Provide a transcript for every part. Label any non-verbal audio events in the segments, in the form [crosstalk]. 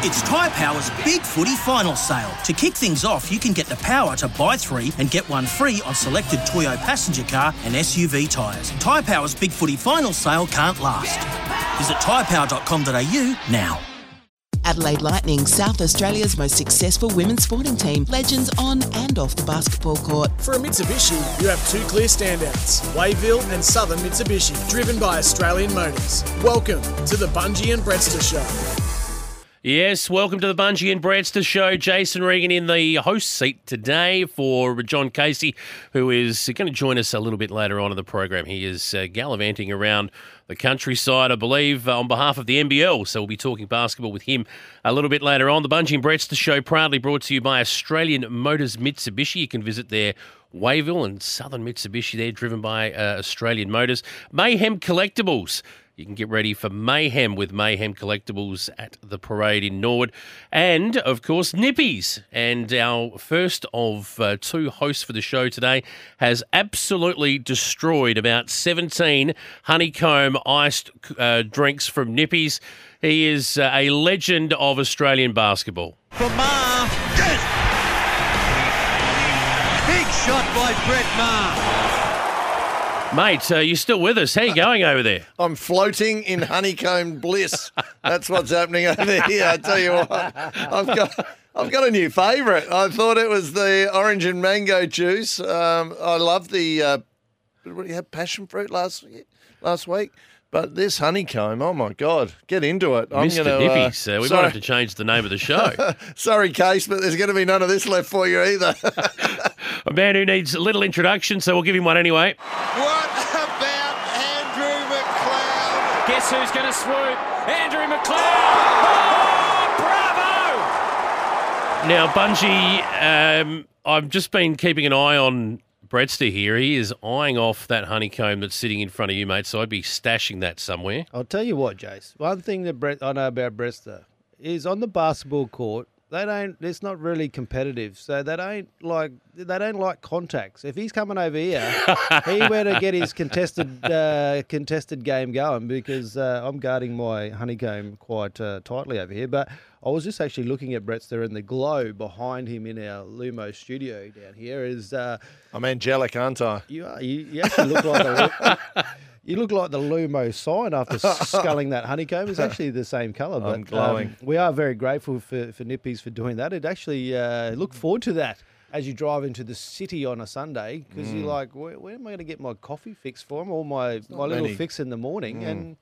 It's Tyre Power's Big Footy Final Sale. To kick things off, you can get the power to buy three and get one free on selected Toyo passenger car and SUV tyres. Tyre Power's Big Footy Final Sale can't last. Visit tyrepower.com.au now. Adelaide Lightning, South Australia's most successful women's sporting team. Legends on and off the basketball court. For a Mitsubishi, you have two clear standouts Wayville and Southern Mitsubishi, driven by Australian Motors. Welcome to the Bunji and Brettster Show. Yes, welcome to the Bunji and Brettster show. Jason Regan in the host seat today for John Casey, who is going to join us a little bit later on in the program. He is uh, gallivanting around the countryside, I believe, uh, on behalf of the NBL. So we'll be talking basketball with him a little bit later on. The Bunji and Brettster show proudly brought to you by Australian Motors Mitsubishi. You can visit their Wayville and Southern Mitsubishi there, driven by uh, Australian Motors. Mayhem Collectibles. You can get ready for mayhem with Mayhem Collectibles at the parade in Nord. And, of course, Nippies. And our first of uh, two hosts for the show today has absolutely destroyed about 17 honeycomb iced uh, drinks from Nippies. He is uh, a legend of Australian basketball. From Ma. Yes! Big shot by Brett Maher. Mate, uh, you're still with us. How you going over there? I'm floating in honeycomb bliss. That's what's happening over here. I tell you what, I've got. I've got a new favourite. I thought it was the orange and mango juice. Um, I love the. Uh, what you have? Passion fruit last last week. But this honeycomb, oh my God, get into it. I'm Mr. Gonna, Nippies, uh, uh, we sorry. might have to change the name of the show. [laughs] sorry, Case, but there's going to be none of this left for you either. [laughs] a man who needs a little introduction, so we'll give him one anyway. What about Andrew McLeod? Guess who's going to swoop? Andrew McLeod! Oh, bravo! Now, Bunji, um, I've just been keeping an eye on Brettster here. He is eyeing off that honeycomb that's sitting in front of you, mate. So I'd be stashing that somewhere. I'll tell you what, Jace. One thing that Brett, I know about Brettster is on the basketball court. They don't. It's not really competitive, so they don't like. They don't like contacts. If he's coming over here, he better get his contested uh, contested game going because uh, I'm guarding my honeycomb quite uh, tightly over here. But I was just actually looking at Brett's Brettster and the glow behind him in our Lumo studio down here is. Uh, I'm angelic, aren't I? You are. You, you actually look like a. You look like the Lumo sign after sculling that honeycomb. It's actually the same colour. But, I'm glowing. Um, we are very grateful for, for Nippies for doing that. It actually uh, look forward to that as you drive into the city on a Sunday because mm. you're like, where, where am I going to get my coffee fix from or my, my little fix in the morning? Mm. And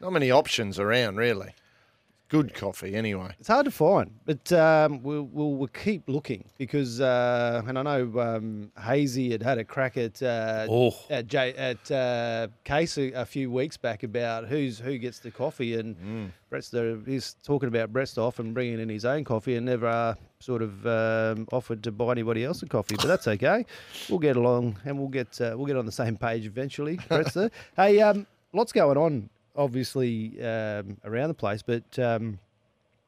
not many options around, really good coffee anyway. It's hard to find, but um, we'll, we'll, we'll, keep looking because, uh, and I know um, Hazy had had a crack at uh, oh. at, J, at uh, Case a, a, few weeks back about who's who gets the coffee, and mm. Brett's the, he's talking about Brett's off and bringing in his own coffee, and never uh, sort of um, offered to buy anybody else a coffee, but that's okay. we'll get along and we'll get uh, we'll get on the same page eventually. Brett's [laughs] there. Hey, um, lots going on obviously um, around the place, but um,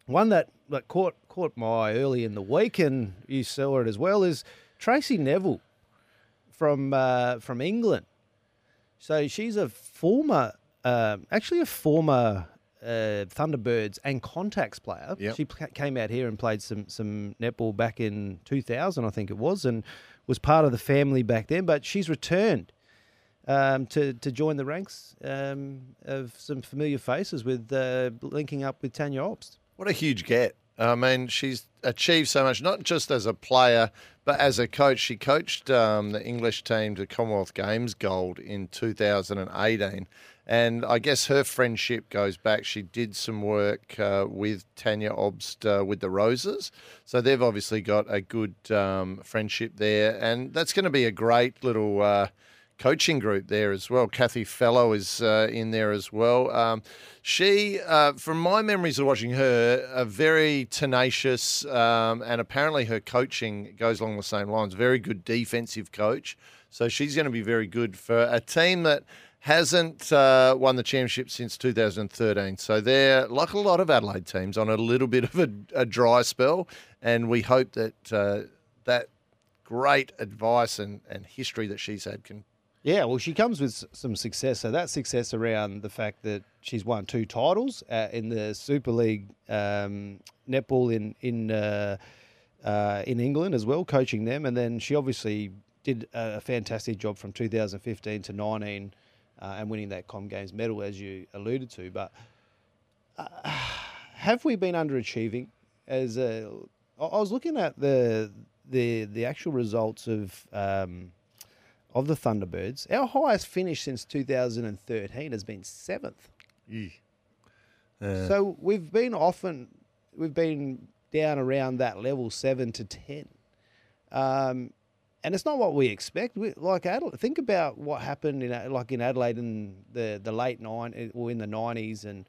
one that, that caught caught my eye early in the week, and you saw it as well, is Tracey Neville from uh, from England. So she's a former, um, actually a former uh, Thunderbirds and Contax player. Yep. She came out here and played some some netball back in 2000, I think it was, and was part of the family back then. But she's returned um, to to join the ranks um, of some familiar faces with uh, linking up with Tania Obst. What a huge get! I mean, she's achieved so much, not just as a player, but as a coach. She coached um, the English team to Commonwealth Games gold in 2018. And I guess her friendship goes back. She did some work uh, with Tania Obst uh, with the Roses. So they've obviously got a good um, friendship there. And that's going to be a great little uh, coaching group there as well. Kathy Fellow is uh, in there as well. Um, she, uh, from my memories of watching her, a very tenacious, um, and apparently her coaching goes along the same lines. Very good defensive coach. So she's going to be very good for a team that hasn't uh, won the championship since 2013. So they're, like a lot of Adelaide teams, on a little bit of a, a dry spell. And we hope that uh, that great advice and, and history that she's had can Yeah, well, she comes with some success. So that success around the fact that she's won two titles uh, in the Super League um, netball in in uh, uh, in England as well, coaching them, and then she obviously did a fantastic job from 2015 to 19 uh, and winning that Com Games medal, as you alluded to. But uh, [sighs] have we been underachieving? As a, I was looking at the the the actual results of. Um, of the Thunderbirds. Our highest finish since 2013 has been seventh. so we've been often, we've been down around that level seven to ten, um, and it's not what we expect. We, like Adelaide, think about what happened in like in Adelaide in the the late nine or in the 90s, and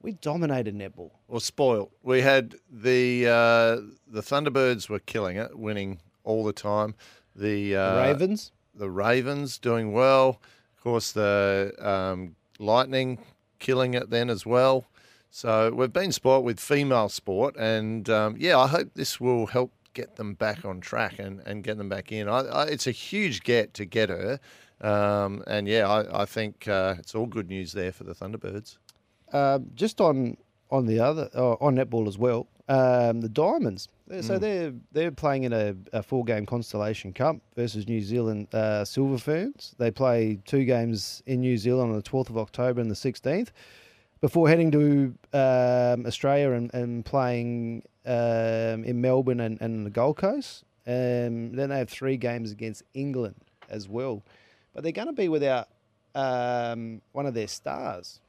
we dominated netball. Or spoiled. We had the uh, the Thunderbirds were killing it, winning all the time. The, The uh, Ravens, the Ravens doing well. Of course, the um, Lightning killing it then as well. So we've been sport with female sport, and um, yeah, I hope this will help get them back on track and, and get them back in. I, I, it's a huge get to get her, um, and yeah, I, I think uh, it's all good news there for the Thunderbirds. Um, just on on the other uh, on netball as well. Um, the Diamonds. So Mm. they're they're playing in a, a four game Constellation Cup versus New Zealand uh, Silver Ferns. They play two games in New Zealand on the twelfth of October and the sixteenth, before heading to um, Australia and, and playing um, in Melbourne and, and the Gold Coast. Um, then they have three games against England as well, but they're going to be without um, one of their stars.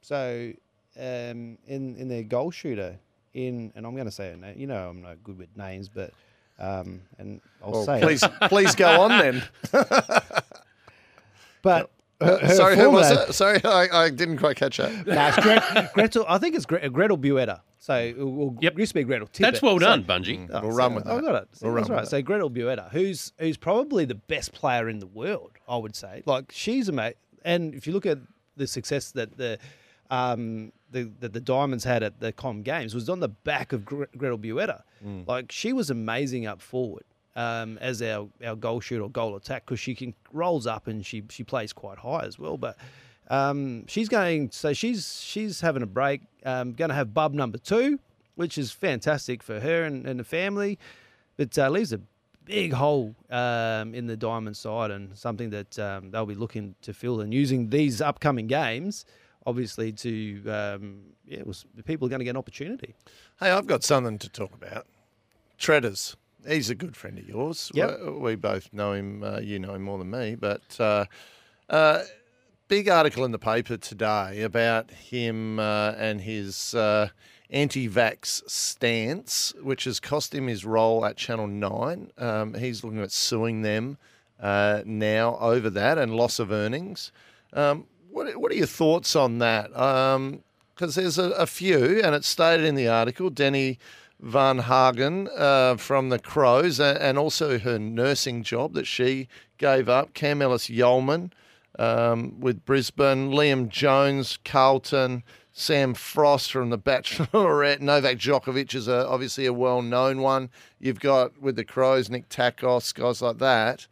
So um, in in their goal shooter in and I'm going to say her name. You know I'm not good with names, but um, and I'll Well, say please, it. please go on then. [laughs] But her, her Sorry, who was it? Sorry, I, I didn't quite catch that. [laughs] Nah, it's Gret- Gretel. I think it's Gre- Gretel Bueta. So well, Yep. used to be Gretel. That's Tippett. well So- done, Bungie. Oh, We'll so run with that. I've got it. So We'll that's run right. with So Gretel Bueta, who's who's probably the best player in the world, I would say. Like she's a mate, and if you look at the success that the um, the, that the Diamonds had at the Com Games was on the back of Gre- Gretel Bueta. Mm. Like she was amazing up forward um, as our, our goal shoot or goal attack because she can rolls up and she she plays quite high as well. But um, she's going so she's she's having a break. Um, going to have bub number two, which is fantastic for her and, and the family, but uh, leaves a big hole um, in the diamond side and something that um, they'll be looking to fill and using these upcoming games. Obviously, to um, yeah, well, s- people are going to get an opportunity. Hey, I've got something to talk about. Treaders. He's a good friend of yours. Yep. We, we both know him. Uh, you know him more than me. But uh, uh, big article in the paper today about him uh, and his uh, anti-vax stance, which has cost him his role at Channel Nine. Um, he's looking at suing them uh, now over that and loss of earnings. Um, what, what are your thoughts on that? Because there's a, a few, and it's stated in the article. Denny Van Hagen uh, from the Crows, and also her nursing job that she gave up. Cam Ellis-Yolmen um, with Brisbane, Liam Jones, Carlton, Sam Frost from the Bachelorette. [laughs] Novak Djokovic is a, obviously a well known one. You've got with the Crows, Nick Takos, guys like that.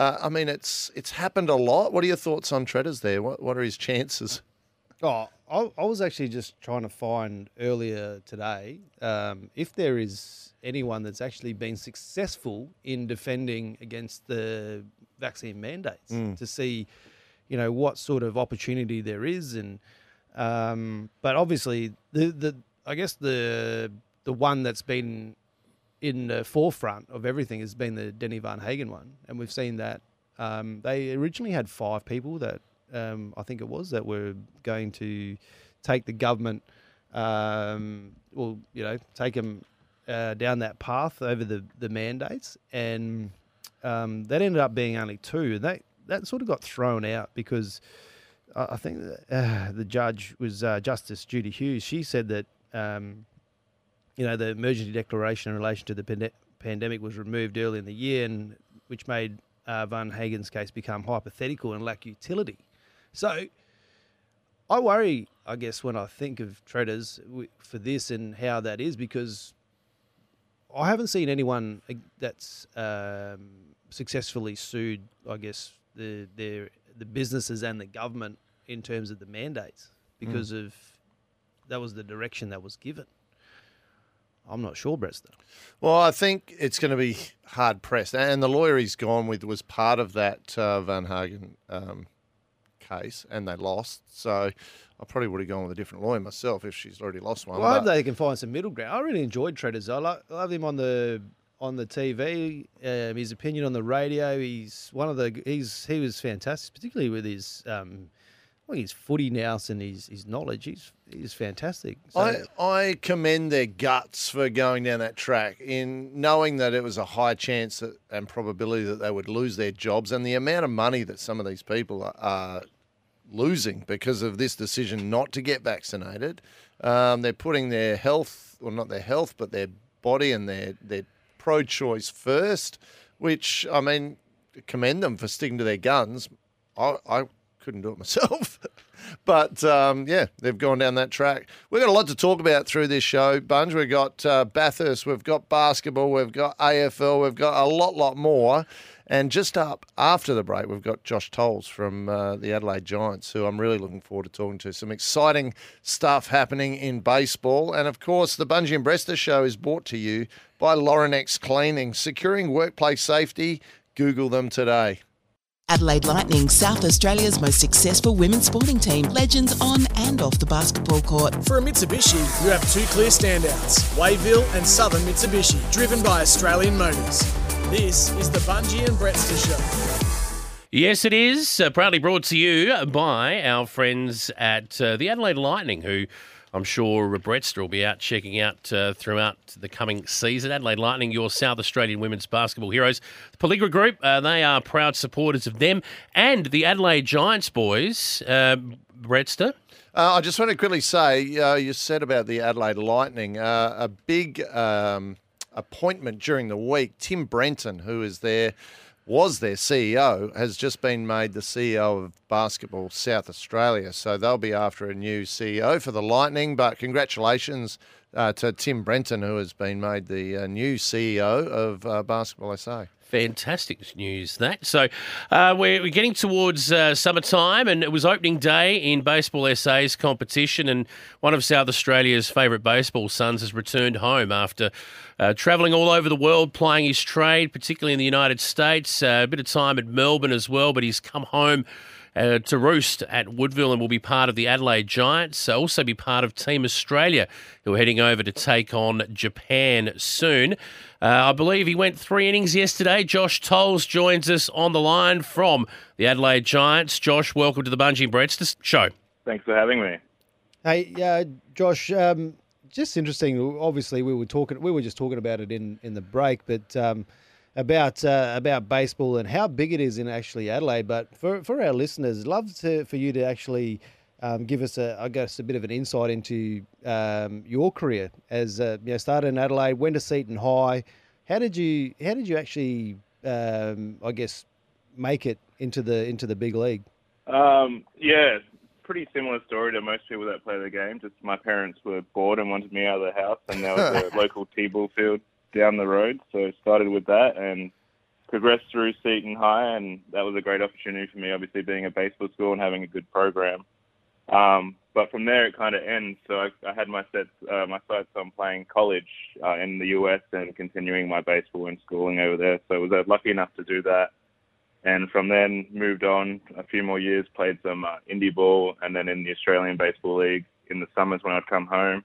Uh, I mean, it's it's happened a lot. What are your thoughts on Treaders there? What, what are his chances? Oh, I, I was actually just trying to find earlier today um, if there is anyone that's actually been successful in defending against the vaccine mandates to see, you know, what sort of opportunity there is, and um, but obviously the the I guess the the one that's been in the forefront of everything has been the Deni Varnhagen one, and we've seen that um, they originally had five people that um, I think it was that were going to take the government, um, well, you know, take them uh, down that path over the the mandates, and um, that ended up being only two, and that that sort of got thrown out because. I think uh, the judge was uh, Justice Judy Hughes. She said that um, you know, the emergency declaration in relation to the pande- pandemic was removed early in the year, and which made uh, Varnhagen's case become hypothetical and lack utility. So, I worry, I guess, when I think of Treaders for this and how that is, because I haven't seen anyone uh, that's um, successfully sued, I guess, the, their the businesses and the government in terms of the mandates because of that was the direction that was given. I'm not sure, Brettster. Well, I think it's going to be hard pressed, and the lawyer he's gone with was part of that uh, Varnhagen um, case, and they lost. So I probably would have gone with a different lawyer myself if she's already lost one. Well, I hope they can find some middle ground. I really enjoyed Treaders. I lo- love him on the on the TV. Um, his opinion on the radio. He's one of the. He's he was fantastic, particularly with his. Um, well, his footy nous and his, his knowledge. He's he's fantastic. So, I, I commend their guts for going down that track in knowing that it was a high chance that, and probability that they would lose their jobs and the amount of money that some of these people are, are losing because of this decision not to get vaccinated. Um, they're putting their health, or not their health, but their body and their, their pro choice first, which, I mean, commend them for sticking to their guns. I, I couldn't do it myself. [laughs] but um, yeah, they've gone down that track. We've got a lot to talk about through this show, Bunji. We've got uh, Bathurst, we've got basketball, we've got AFL, we've got a lot, lot more. And just up after the break, we've got Josh Tols from uh, the Adelaide Giants, who I'm really looking forward to talking to. Some exciting stuff happening in baseball. And of course, the Bunji and Brettster show is brought to you by Laurenex Cleaning, securing workplace safety. Google them today. Adelaide Lightning, South Australia's most successful women's sporting team, legends on and off the basketball court. For a Mitsubishi, you have two clear standouts Wayville and Southern Mitsubishi, driven by Australian Motors. This is the Bunji and Brettster Show. Yes, it is. Uh, proudly brought to you by our friends at uh, the Adelaide Lightning, who I'm sure Brettster will be out checking out uh, throughout the coming season. Adelaide Lightning, your South Australian women's basketball heroes. The Pelligra Group, uh, they are proud supporters of them and the Adelaide Giants boys. Uh. Uh, I just want to quickly say, uh, you said about the Adelaide Lightning, uh, a big um, appointment during the week. Tim Brenton, who is their was their CEO, has just been made the CEO of Basketball South Australia. So they'll be after a new CEO for the Lightning. But congratulations uh, to Tim Brenton, who has been made the uh, new CEO of uh, Basketball SA. Fantastic news that. So uh, we're, we're getting towards uh, summertime, and it was opening day in Baseball SA's competition, and one of South Australia's favourite baseball sons has returned home after uh, travelling all over the world, playing his trade, particularly in the United States. Uh, a bit of time at Melbourne as well, but he's come home. Uh, to roost at Woodville and will be part of the Adelaide Giants. Uh, also be part of Team Australia, who are heading over to take on Japan soon. Uh, I believe he went three innings yesterday. Josh Tols joins us on the line from the Adelaide Giants. Josh, welcome to the Bunji and Breads show. Thanks for having me. Hey, uh, Josh, um, just interesting. Obviously, we were talking. We were just talking about it in, in the break, but um, about uh, about baseball and how big it is in actually Adelaide. But for for our listeners, love to for you to actually um, give us a I guess a bit of an insight into um, your career as uh, you know started in Adelaide, went to Seaton High. How did you how did you actually um, I guess make it into the into the big league? Um, yeah, pretty similar story to most people that play the game. Just my parents were bored and wanted me out of the house, and there was a [laughs] local t-ball field down the road. So started with that and progressed through Seaton High, and that was a great opportunity for me. Obviously, being a baseball school and having a good program. Um, but from there, it kind of ends. So I, I had my sets, uh, my sights on playing college uh, in the US and continuing my baseball and schooling over there. So I was uh, lucky enough to do that. And from then, moved on a few more years, played some uh, indie ball, and then in the Australian Baseball League in the summers when I'd come home.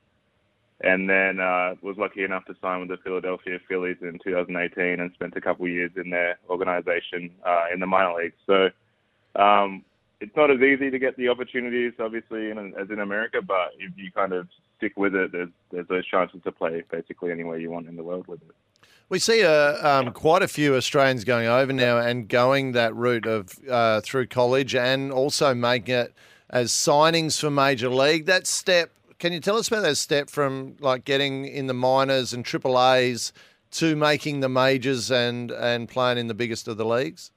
And then uh, was lucky enough to sign with the Philadelphia Phillies in 2018 and spent a couple years in their organization uh, in the minor leagues. So um, it's not as easy to get the opportunities, obviously, in, as in America, but if you kind of stick with it, there's, there's those chances to play basically anywhere you want in the world with it. We see uh, um, quite a few Australians going over now and going that route of uh, through college and also making it as signings for major league. That step, can you tell us about that step from like getting in the minors and triple A's to making the majors and and playing in the biggest of the leagues?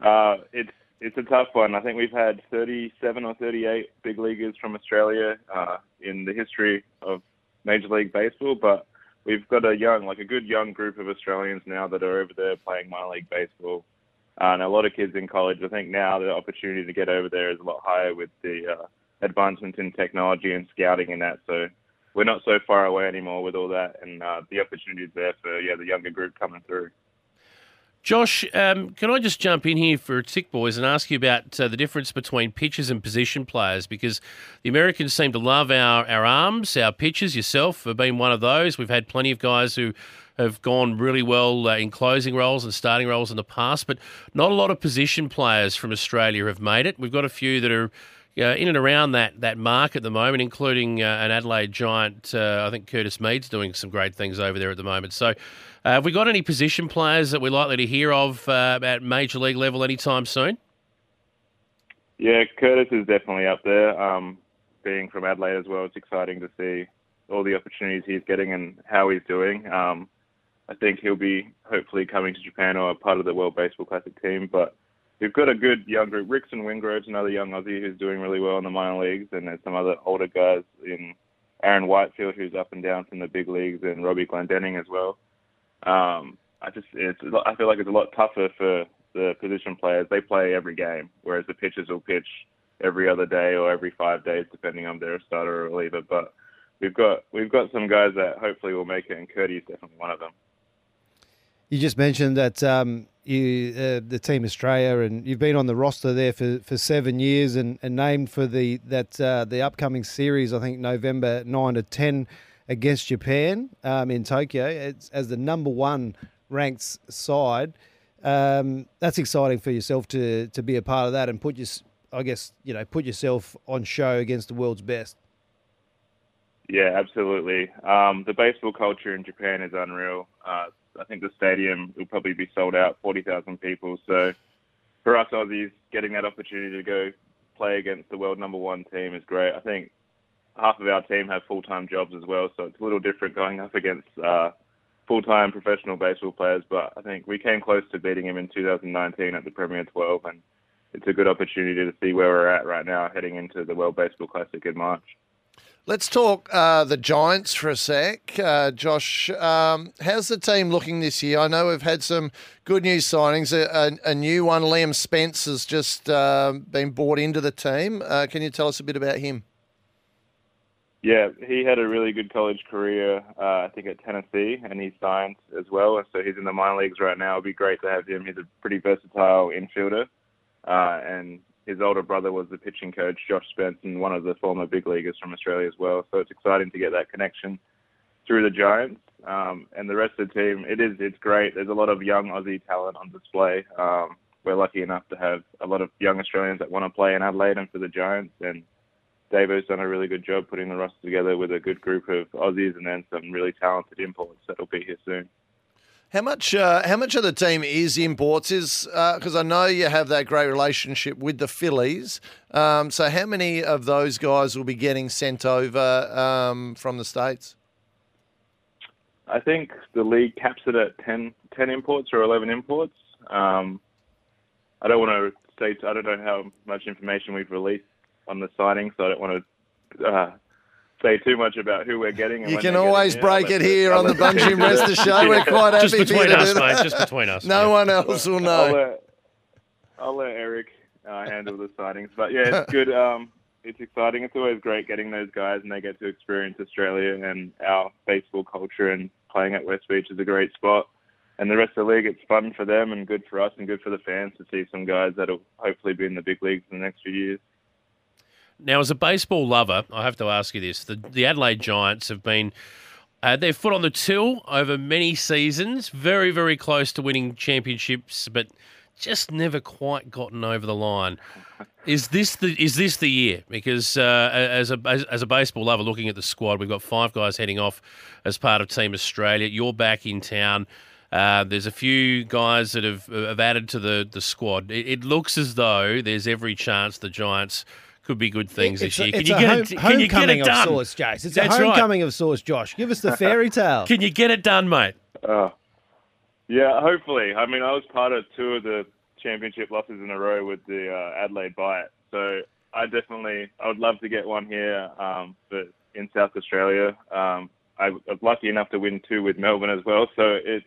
Uh, it's it's a tough one. I think we've had 37 or 38 big leaguers from Australia uh, in the history of Major League Baseball, but we've got a young, like a good young group of Australians now that are over there playing minor league baseball. Uh, and a lot of kids in college, I think now the opportunity to get over there is a lot higher with the uh, advancements in technology and scouting and that. So we're not so far away anymore with all that, and uh, the opportunity is there for yeah the younger group coming through. Josh, um, can I just jump in here for a Tick Boys and ask you about uh, the difference between pitchers and position players? Because the Americans seem to love our, our arms, our pitchers. Yourself have been one of those. We've had plenty of guys who have gone really well uh, in closing roles and starting roles in the past, but not a lot of position players from Australia have made it. We've got a few that are uh, in and around that that mark at the moment, including uh, an Adelaide Giant. Uh, I think Curtis Mead's doing some great things over there at the moment. So, uh, have we got any position players that we're likely to hear of uh, at major league level anytime soon? Yeah, Curtis is definitely up there. Um, being from Adelaide as well, it's exciting to see all the opportunities he's getting and how he's doing. Um, I think he'll be hopefully coming to Japan or part of the World Baseball Classic team, but we've got a good young group. Rixon Wingrove's another young Aussie who's doing really well in the minor leagues, and there's some other older guys in Aaron Whitefield who's up and down from the big leagues, and Robbie Glendinning as well. Um, I just it's I feel like it's a lot tougher for the position players. They play every game, whereas the pitchers will pitch every other day or every five days, depending on they're a starter or reliever. But we've got we've got some guys that hopefully will make it, and Curdy's definitely one of them. You just mentioned that um, you uh, the team Australia, and you've been on the roster there for, for seven years, and, and named for the that uh, the upcoming series. I think November nine to ten against Japan um, in Tokyo it's, as the number one ranked side. Um, that's exciting for yourself to to be a part of that and put your, I guess you know, put yourself on show against the world's best. Yeah, absolutely. Um, the baseball culture in Japan is unreal. Uh, I think the stadium will probably be sold out, 40,000 people. So for us Aussies, getting that opportunity to go play against the world number one team is great. I think half of our team have full time jobs as well, so it's a little different going up against uh, full time professional baseball players. But I think we came close to beating him in 2019 at the Premier 12, and it's a good opportunity to see where we're at right now heading into the World Baseball Classic in March. Let's talk uh, the Giants for a sec. Uh, Josh, um, how's the team looking this year? I know we've had some good news signings. A, a, a new one, Liam Spence, has just uh, been brought into the team. Uh, can you tell us a bit about him? Yeah, he had a really good college career, uh, I think, at Tennessee, and he signed as well. So he's in the minor leagues right now. It'd be great to have him. He's a pretty versatile infielder, uh, and his older brother was the pitching coach, Josh Spence, and one of the former big leaguers from Australia as well. So it's exciting to get that connection through the Giants. Um, and the rest of the team, it is it's great. There's a lot of young Aussie talent on display. Um, we're lucky enough to have a lot of young Australians that want to play in Adelaide and for the Giants. And Davo's done a really good job putting the roster together with a good group of Aussies and then some really talented imports that'll be here soon. How much? Uh, how much of the team is imports? Is because uh, I know you have that great relationship with the Phillies. Um, so how many of those guys will be getting sent over um, from the states? I think the league caps it at 10, 10 imports or eleven imports. Um, I don't want to say I don't know how much information we've released on the signing, so I don't want to uh, say too much about who we're getting. you can always break it here on the Bunji and [laughs] Rest show. We're quite happy just between to us, do that. mate. Just between us. No yeah. one else will know. I'll let, I'll let Eric uh, handle the signings, but yeah, it's good. Um, it's exciting. It's always great getting those guys, and they get to experience Australia and our baseball culture. And playing at West Beach is a great spot. And the rest of the league, it's fun for them and good for us and good for the fans to see some guys that'll hopefully be in the big leagues in the next few years. Now, as a baseball lover, I have to ask you this: the, the Adelaide Giants have been uh, their foot on the till over many seasons, very, very close to winning championships, but just never quite gotten over the line. Is this the is this the year? Because uh, as a as, as, a baseball lover, looking at the squad, we've got five guys heading off as part of Team Australia. You're back in town. Uh, there's a few guys that have, have added to the the squad. It, it looks as though there's every chance the Giants could be good things it's this year. Can you get home, it? Can you get homecoming it done? of sorts, Jace. It's That's a right. homecoming of sorts, Josh. Give us the fairy [laughs] tale. Can you get it done, mate? Uh, yeah, hopefully. I mean, I was part of two of the championship losses in a row with the uh, Adelaide Bite, so I definitely I would love to get one here, um, but in South Australia, um, I was lucky enough to win two with Melbourne as well. So it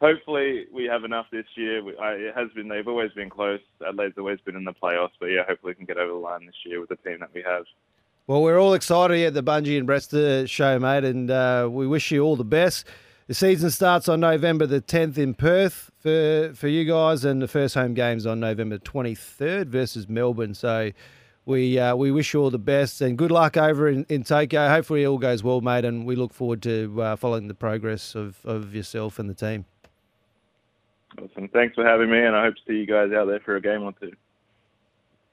hopefully we have enough this year. We, I, it has been they've always been close. Adelaide's always been in the playoffs, but yeah, hopefully we can get over the line this year with the team that we have. Well, we're all excited at the Bunji and Brettster show, mate, and uh, we wish you all the best. The season starts on November the 10th in Perth for for you guys, and the first home games on November 23rd versus Melbourne. So we uh, we wish you all the best and good luck over in, in Tokyo. Hopefully, it all goes well, mate, and we look forward to uh, following the progress of, of yourself and the team. Awesome. Thanks for having me, and I hope to see you guys out there for a game or two.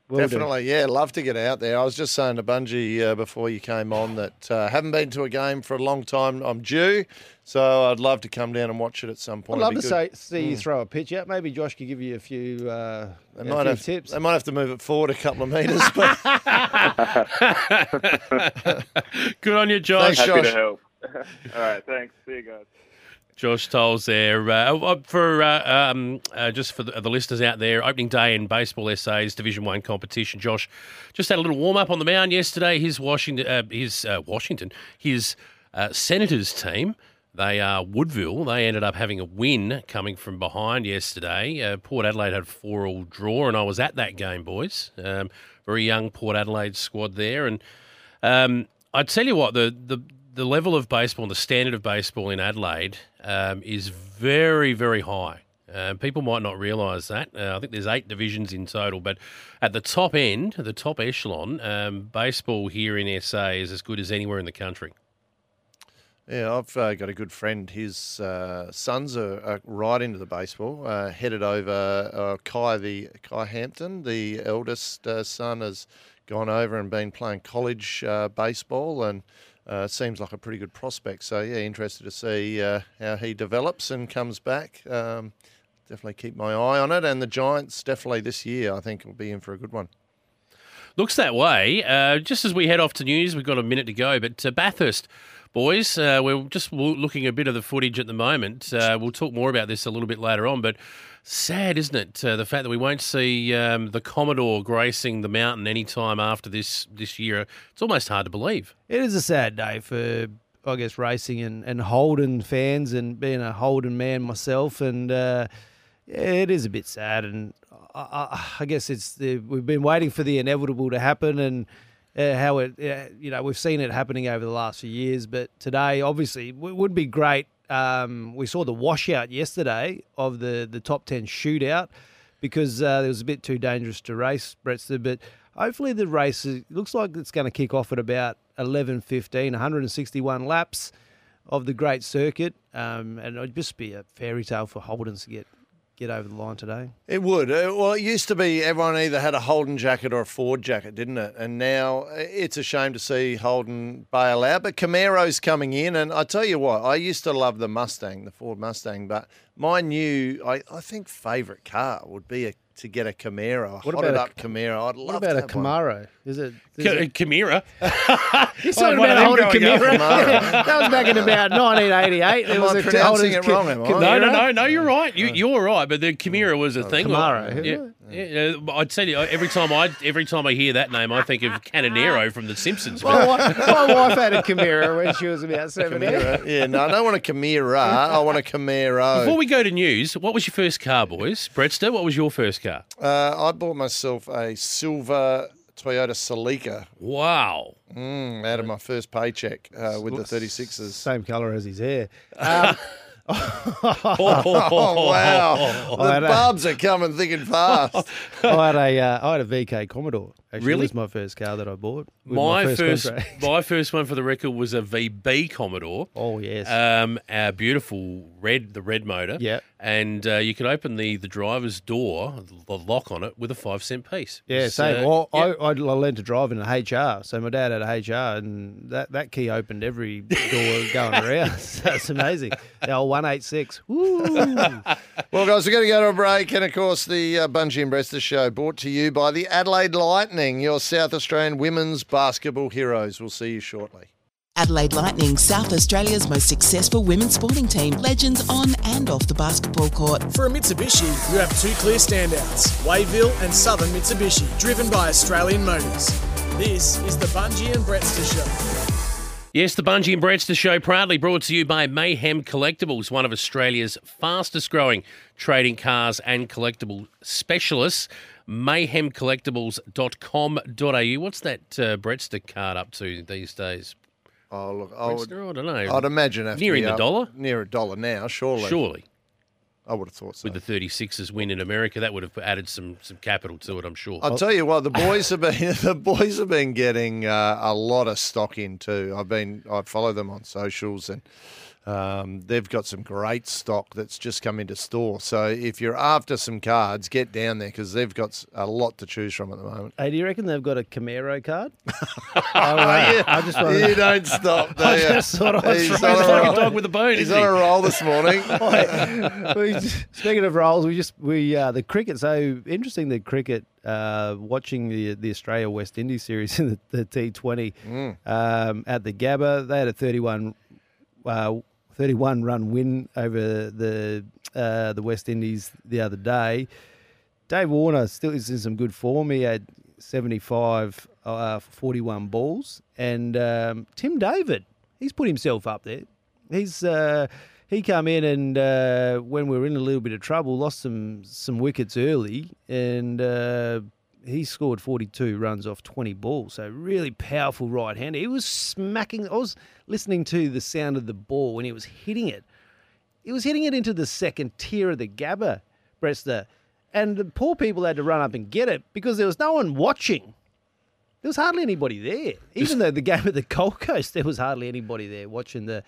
Will Definitely, do. yeah. Love to get out there. I was just saying to Bunji uh, before you came on that uh, haven't been to a game for a long time. I'm due, so I'd love to come down and watch it at some point. I'd love to say, see mm. you throw a pitch out. Maybe Josh could give you a few, uh, they might have, tips. They might have to move it forward a couple of metres. But [laughs] good on you, Josh. Thanks, Happy Josh. to help. [laughs] All right, thanks. See you guys. Josh Tols there. Uh, uh, for uh, um, uh, just for the, the, listeners out there, opening day in baseball SA's, Division One competition. Josh just had a little warm up on the mound yesterday. His Washington, uh, his uh, Washington, his Senators team. They are Woodville. They ended up having a win coming from behind yesterday. Port Adelaide had four-all draw, and I was at that game, boys. Um, very young Port Adelaide squad there, and um, I tell you what, the the the level of baseball and the standard of baseball in Adelaide um, is very, very high. Uh, people might not realise that. Uh, I think there's eight divisions in total, but at the top end, the top echelon, um, baseball here in SA is as good as anywhere in the country. Yeah, I've uh, got a good friend. His uh, sons are, are, right into the baseball. Uh, headed over uh, Kai the Kai Hampton, the eldest son, has gone over and been playing college baseball and uh, seems like a pretty good prospect. So yeah, interested to see uh, how he develops and comes back. Um, definitely keep my eye on it. And the Giants definitely this year, I think, will be in for a good one. Looks that way. Uh, just as we head off to news, we've got a minute to go. But uh, Bathurst, boys, uh, we're just looking a bit of the footage at the moment. Uh, we'll talk more about this a little bit later on. But sad, isn't it? Uh, the fact that we won't see um, the Commodore gracing the mountain anytime after this this year. It's almost hard to believe. It is a sad day for, I guess, racing and, and Holden fans and being a Holden man myself. And uh, it is a bit sad. And I, I guess it's the, we've been waiting for the inevitable to happen and. Uh, how it, uh, you know, we've seen it happening over the last few years, but today, obviously, it would be great um, we saw the washout yesterday of the, the top 10 shootout because uh, it was a bit too dangerous to race, Brettster. But hopefully the race is, looks like it's going to kick off at about 11.15, 161 laps of the great circuit. Um, and it'd just be a fairy tale for Holdens to get get over the line today? It would. Uh, well, it used to be everyone either had a Holden jacket or a Ford jacket, didn't it? And now uh, it's a shame to see Holden bail out. But Camaro's coming in, and I tell you what, I used to love the Mustang, the Ford Mustang, but my new, I, I think, favourite car would be a to get a Camaro, what about a up Camaro. I'd love. What about a Camaro? One. Is it is C- Camaro? You're talking oh, about a Honda Camaro. that was back in about [laughs] 1988. Am was I pronouncing it wrong? Am I? No, no, no, no. You're right. You, you're right. But the Camaro was a oh, thing. Camaro. Yeah. Yeah, I'd tell you every time I every time I hear that name, I think of Canyonero from The Simpsons. my, wife, [laughs] my wife had a Camaro when she was about seven. Yeah, no, I don't want a Camaro. I want a Camaro. Before we go to news, what was your first car, boys? Brettster, what was your first car? Uh, I bought myself a silver Toyota Celica. Wow. Mm, out of my first paycheck uh, with the 36s. Same colour as his hair. Um, [laughs] oh, wow. [laughs] The bubs are coming thick and fast. [laughs] I had a uh, I had a VK Commodore. Actually, really? It was my first car that I bought. My, my, first, first [laughs] my first one for the [laughs] record was a VB Commodore. Oh yes, um, our beautiful red, the red motor. Yeah, and uh, you could open the the driver's door, the lock on it, with a five cent piece. Yeah, same. Uh, well, yeah. I, I learned to drive in a HR, so my dad had a HR, and that, that key opened every door [laughs] going around. That's amazing. The old one eight six. [laughs] well, guys, we're going to go to a break, and of course, the uh, Bunji and Brettster show brought to you by the Adelaide Lightning your South Australian women's basketball heroes. We'll see you shortly. Adelaide Lightning, South Australia's most successful women's sporting team, legends on and off the basketball court. For a Mitsubishi, you have two clear standouts Wayville and Southern Mitsubishi, driven by Australian Motors. This is the Bunji and Brettster Show. Yes, the Bunji and Brettster show proudly brought to you by Mayhem Collectibles, one of Australia's fastest growing trading cars and collectible specialists. Mayhemcollectibles.com.au. What's that uh, Brettster card up to these days? Oh look, I, would? I don't know. I'd imagine Nearing the dollar? near a dollar now, surely. Surely. I would have thought so. With the 36ers win in America, that would have added some some capital to it, I'm sure. I'll tell you what, the boys have been [laughs] the boys have been getting uh, a lot of stock in too. I've been I follow them on socials and um, they've got some great stock that's just come into store. So if you're after some cards, get down there because they've got a lot to choose from at the moment. Hey, do you reckon they've got a Camaro card? [laughs] oh, uh, I just wanted You don't stop, do [laughs] I just thought I was He's trying on to- a like a dog with a bone, He's on a roll this morning. [laughs] speaking of rolls, we just we uh, the cricket. So interesting the cricket. Uh, watching the the Australia West Indies series in the, the T Twenty Mm. um, at the Gabba, they had a thirty one. Uh, 31 run win over the uh, the West Indies the other day. Dave Warner still is in some good form. He had 75 uh, 41 balls. And um, Tim David, he's put himself up there. He's uh, he come in and uh, when we were in a little bit of trouble, lost some some wickets early, and uh, he scored 42 runs off 20 balls. So really powerful right hander. He was smacking. I was listening to the sound of the ball when he was hitting it. He was hitting it into the second tier of the Gabba, Brettster. And the poor people had to run up and get it because there was no one watching. There was hardly anybody there. Even though the game at the Gold Coast, there was hardly anybody there watching the.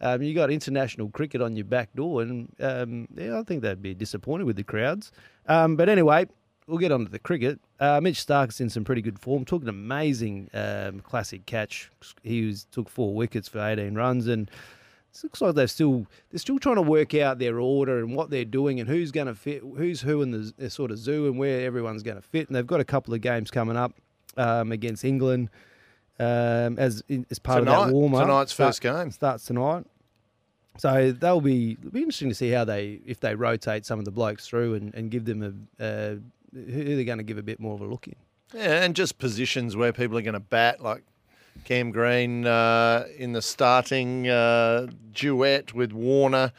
Um, you got international cricket on your back door, and um, yeah, I think they'd be disappointed with the crowds. Um, but anyway, we'll get on to the cricket. Uh, Mitch Starc's in some pretty good form. Took an amazing um, classic catch. He was, took four wickets for 18 runs, and it looks like they're still they're still trying to work out their order and what they're doing and who's going to fit, who's who in the, the sort of zoo and where everyone's going to fit. And they've got a couple of games coming up um, against England um, as as part of that warm up. tonight's first game. starts tonight. So they'll be it'll be interesting to see how they if they rotate some of the blokes through and, and give them a uh, who they're going to give a bit more of a look in. Yeah, and just positions where people are going to bat, like Cam Green uh, in the starting uh, duet with Warner.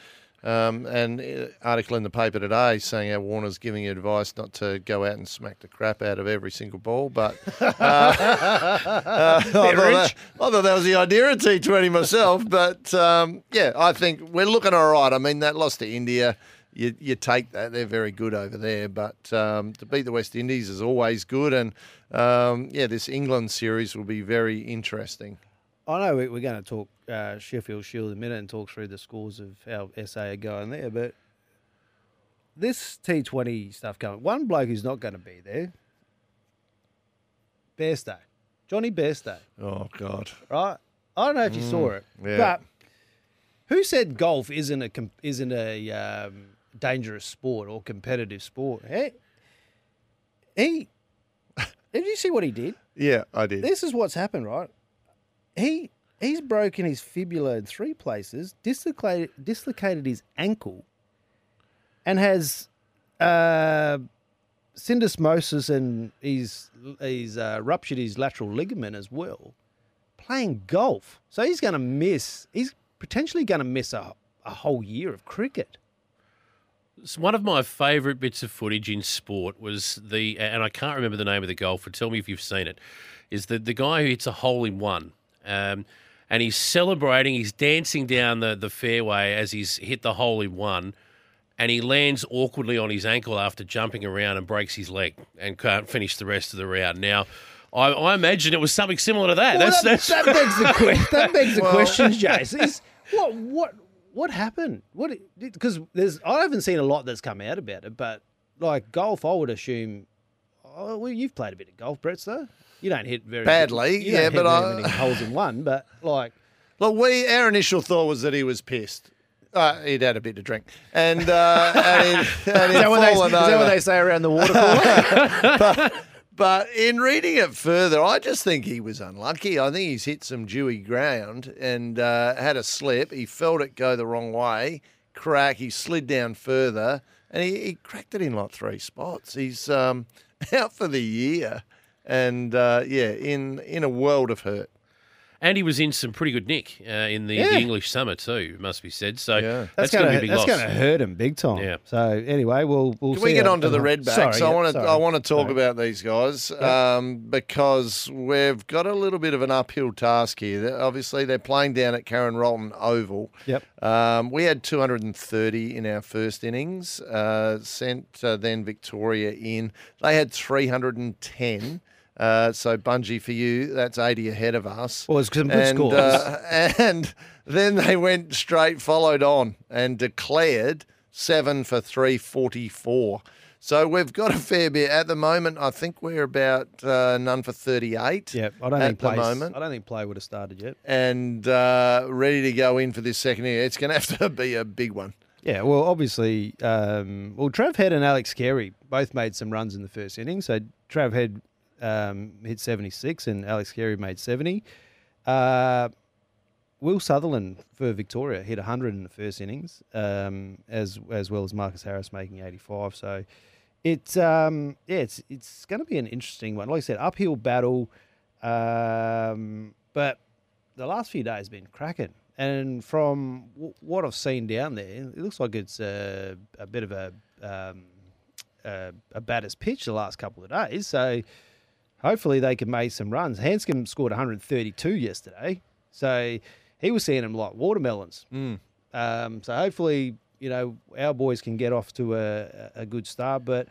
Um, and uh, article in the paper today saying how Warner's giving you advice not to go out and smack the crap out of every single ball. But uh, [laughs] uh, [laughs] I, thought that, I thought that was the idea of T20 myself. But um, yeah, I think we're looking all right. I mean, that loss to India, you, you take that. They're very good over there. But um, to beat the West Indies is always good. And um, yeah, this England series will be very interesting. I know we- we're going to talk uh, Sheffield Shield in a minute and talk through the scores of how SA are going there, but this T20 stuff coming. One bloke who's not going to be there, Bairstow, Johnny Bairstow, Oh God! right? I don't know if you saw Mm, it, yeah. but who said golf isn't a isn't a um, dangerous sport or competitive sport? Hey, he [laughs] did you see what he did? Yeah, I did. This is what's happened, right? He he's broken his fibula in three places, dislocated dislocated his ankle, and has uh, syndesmosis, and he's he's uh, ruptured his lateral ligament as well. Playing golf, so he's going to miss. He's potentially going to miss a a whole year of cricket. So one of my favourite bits of footage in sport was the, and I can't remember the name of the golfer. Tell me if you've seen it. Is the the guy who hits a hole in one, um, and he's celebrating. He's dancing down the the fairway as he's hit the hole in one, and he lands awkwardly on his ankle after jumping around and breaks his leg and can't finish the rest of the round. Now. I, I imagine it was something similar to that. Well, that's, that, that's that begs the [laughs] que- that begs the Well- question, [laughs] Jace. Is what what what happened? What because there's I haven't seen a lot that's come out about it, but like golf, I would assume. Oh, well, you've played a bit of golf, Brett. Though you don't hit very Badly, you yeah, but I- many holes in one. But like, Look, we our initial thought was that he was pissed. Uh, he'd had a bit to drink, and uh, and he'd, and he'd is that, what they, is that what they say around the water cooler? [laughs] but, but in reading it further, I just think he was unlucky. I think he's hit some dewy ground and uh, had a slip. He felt it go the wrong way, crack. He slid down further, and he, he cracked it in like three spots. He's um, [laughs] out for the year, and uh, yeah, in in a world of hurt. And he was in some pretty good nick uh, in the, Yeah. the English summer too. it Must be said. So Yeah. that's, That's going to be a big that's going to hurt him big time. Yeah. So anyway, we'll we'll Can see we get how- on to the Redbacks? Sorry, I yeah, want to. I want to talk Sorry. about these guys um, because we've got a little bit of an uphill task here. They're- Obviously, they're playing down at Karen Rolton Oval. Yep. Um, we had 230 in our first innings. Uh, sent uh, then Victoria in. They had 310. Uh, so Bunji for you, that's 80 ahead of us. Well, it's some good and, scores. uh, [laughs] and then they went straight, followed on, and declared seven for 344. So we've got a fair bit at the moment. I think we're about uh, none for 38. Yeah, I don't at think the play. moment, I don't think play would have started yet. and uh, ready to go in for this second year. It's going [laughs] to have to be a big one. Yeah, well, obviously, um, well, Trav Head and Alex Carey both made some runs in the first inning. So Trav Head um, hit 76 and Alex Carey made 70. Uh, Will Sutherland for Victoria hit 100 in the first innings, um, as as well as Marcus Harris making 85. So it's um, yeah, it's it's going to be an interesting one. Like I said, uphill battle, um, but the last few days have been cracking. And from w- what I've seen down there, it looks like it's a, a bit of a um, a, a batter's pitch the last couple of days. So hopefully they can make some runs. Handscomb scored 132 yesterday, so he was seeing them like watermelons. Um, so hopefully, you know, our boys can get off to a, a good start. But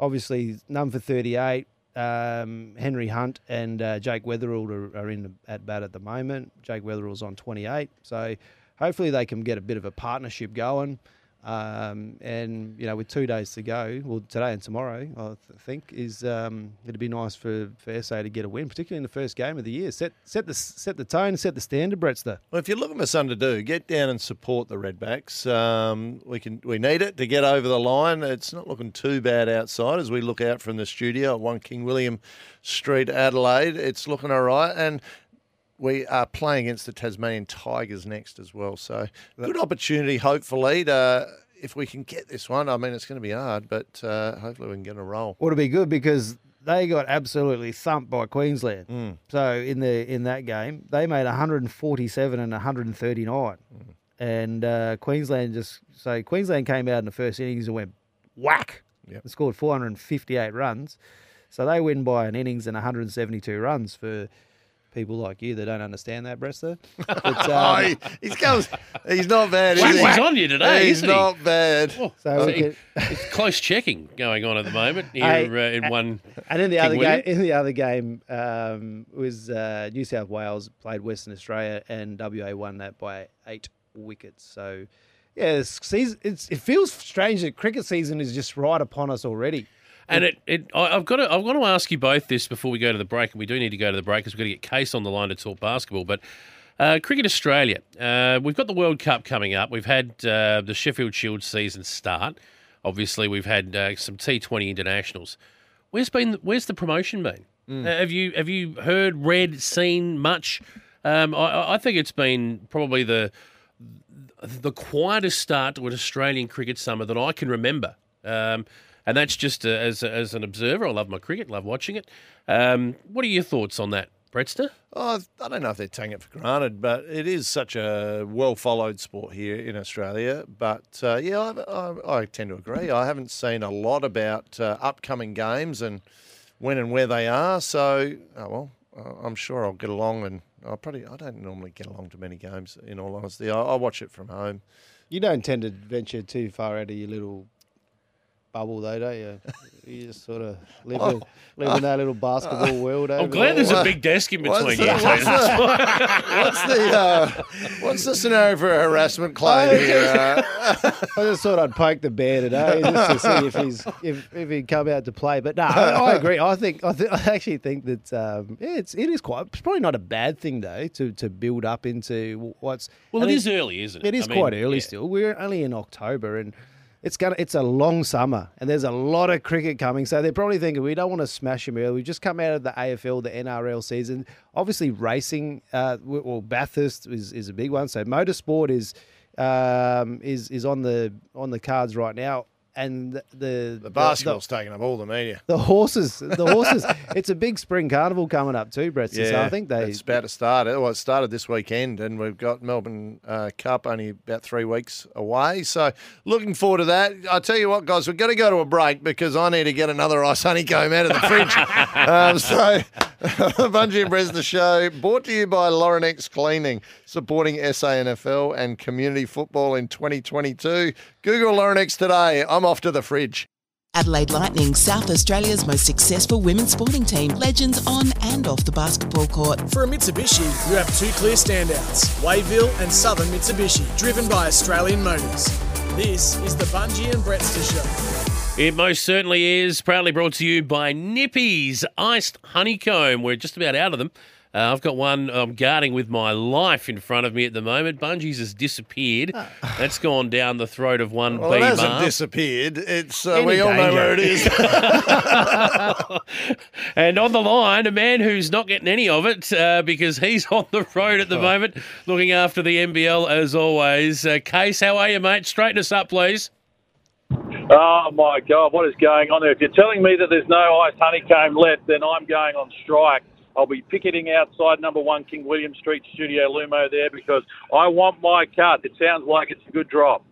obviously, none for 38. Um, Henry Hunt and uh, Jake Weatherald are, are in the, at bat at the moment. Jake Weatherald's on 28. So hopefully they can get a bit of a partnership going. Um, and you know, with two days to go, well, today and tomorrow, I th- think is um, it'd be nice for, for SA to get a win, particularly in the first game of the year. Set set the set the tone, set the standard, Brettster. Well, if you're looking for something to do, get down and support the Redbacks. Um, we can we need it to get over the line. It's not looking too bad outside as we look out from the studio at One King William Street, Adelaide. It's looking all right, and we are playing against the Tasmanian Tigers next as well. So good opportunity, hopefully, to if we can get this one. I mean, it's going to be hard, but uh, hopefully we can get a roll. Would be good because they got absolutely thumped by Queensland. Mm. So in the in that game, they made 147 and 139, and uh, Queensland just so Queensland came out in the first innings and went whack Yep. and scored 458 runs. So they win by an innings and 172 runs for people like you that don't understand that, Brettster. [laughs] But, Oh, um, he, he's comes. He's not bad. Whack is he? was on you today, He's isn't he? not bad. so So we he- it's close checking going on at the moment here Hey, uh, in one. And in the King other William? game, in the other game, um, was uh, New South Wales played Western Australia, and WA won that by eight wickets. So, yeah, it's, season, it's, it feels strange that cricket season is just right upon us already. And it, it, I- I've got to, I've got to ask you both this before we go to the break, and we do need to go to the break because we've got to get Case on the line to talk basketball. But uh, Cricket Australia, uh, we've got the World Cup coming up. We've had uh, the Sheffield Shield season start. Obviously, we've had uh, some T20 internationals. Where's been where's the promotion been? Uh, have you have you heard, read, seen much? Um, I, I think it's been probably the the quietest start to an Australian cricket summer that I can remember. Um, and that's just uh, as, as an observer. I love my cricket, love watching it. Um, what are your thoughts on that, Brettster? Oh, I don't know if they're taking it for granted, but it is such a well followed sport here in Australia. But uh, yeah, I, I, I tend to agree. I haven't seen a lot about uh, upcoming games and when and where they are. So, oh, well, I'm sure I'll get along and. I probably I don't normally get along to many games. In all honesty, I, I watch it from home. You don't tend to venture too far out of your little bubble, though, don't you? [laughs] You just sort of live, in, [laughs] live in that little basketball world. I'm over glad there. there's a big desk in What's between the, what's, the, what's the uh, what's the scenario for a harassment claim here? Uh, I just thought I'd poke the bear today just to see if he's if, if he'd come out to play. But no, I, I agree. I think I, th- I actually think that um, yeah, it's it is quite. It's probably not a bad thing though to to build up into what's. Well, it is early, isn't it? It is I mean, quite early yeah. still. We're only in October and. It's gonna. It's a long summer, and there's a lot of cricket coming. So they're probably thinking we don't want to smash them early. We've just come out of the AFL, the NRL season. Obviously, racing, uh, well, Bathurst is, is a big one. So motorsport is um, is is on the on the cards right now. And the the, The basketball's taking up all the media. the horses, the horses. [laughs] it's a big spring carnival coming up too, Brett. So I think they it's about to start. Well, it started this weekend, and we've got Melbourne uh, Cup only about three weeks away. So looking forward to that. I tell you what, guys, we've got to go to a break because I need to get another ice honeycomb out of the fridge. [laughs] um, so, [laughs] Bunji and Bres the show brought to you by Laurenex Cleaning, supporting SANFL and community football in 2022. Google Laurenex today. I'm off to the fridge. Adelaide Lightning, South Australia's most successful women's sporting team, legends on and off the basketball court. For a Mitsubishi, you have two clear standouts Wayville and Southern Mitsubishi, driven by Australian Motors. This is the Bunji and Brettster Show. It most certainly is. Proudly brought to you by Nippy's Iced Honeycomb. We're just about out of them. Uh, I've got one I'm guarding with my life in front of me at the moment. Bunji's has disappeared. That's gone down the throat of one Well, B it hasn't Marv. disappeared. It's uh, Any we all know where it is. [laughs] [laughs] and on the line, a man who's not getting any of it uh, because he's on the road Oh. at the moment, looking after the NBL as always. Uh, Case, how are you, mate? Straighten us up, please. Oh my God, what is going on there? If you're telling me that there's no ice honeycomb left, then I'm going on strike. I'll be picketing outside number one King William Street Studio Lumo there because I want my cut. It sounds like it's a good drop.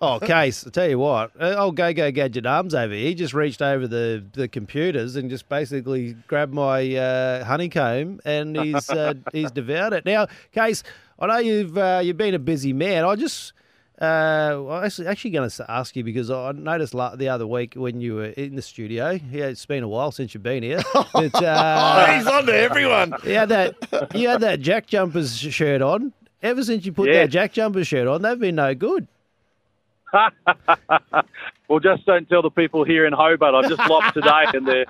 Oh, Case, I tell you what, uh, old Go Go Gadget Arms over here, he just reached over the, the computers and just basically grabbed my uh, honeycomb and he's uh, [laughs] he's devoured it. Now, Case, I know you've uh, you've been a busy man. I just uh, I was actually going to ask you because I noticed the other week when you were in the studio. Yeah, it's been a while since you've been here. But, [laughs] uh, oh, he's on to everyone. you had that you had that Jack Jumpers shirt on. Ever since you put Yeah. that Jack Jumpers shirt on, they've been no good. [laughs] well, just don't tell the people here in Hobart. I've just lopped today and they're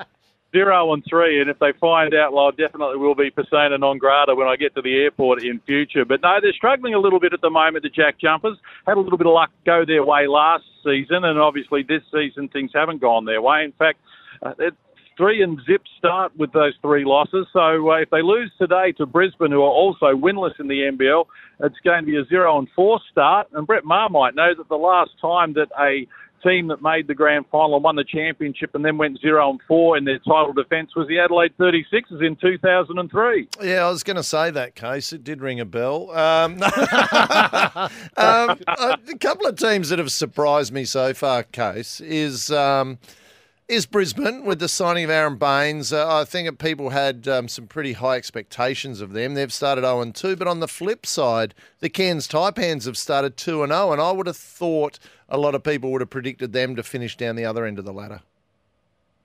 zero and three. And if they find out, well, I definitely will be persona non grata when I get to the airport in future. But no, they're struggling a little bit at the moment, the Jack Jumpers. Had a little bit of luck go their way last season. And obviously this season things haven't gone their way. In fact, uh, three and zip start with those three losses. So uh, if they lose today to Brisbane, who are also winless in the NBL, it's going to be a zero and four start. And Brett Maher might know that the last time that a team that made the grand final and won the championship and then went zero and four in their title defence was the Adelaide 36ers in 2003. Yeah, I was going to say that case. It did ring a bell. Um, [laughs] um, a couple of teams that have surprised me so far, case is. Um, is Brisbane with the signing of Aron Baynes? Uh, I think people had um, some pretty high expectations of them. They've started 0 2, but on the flip side, the Cairns Taipans have started 2 0, and I would have thought a lot of people would have predicted them to finish down the other end of the ladder.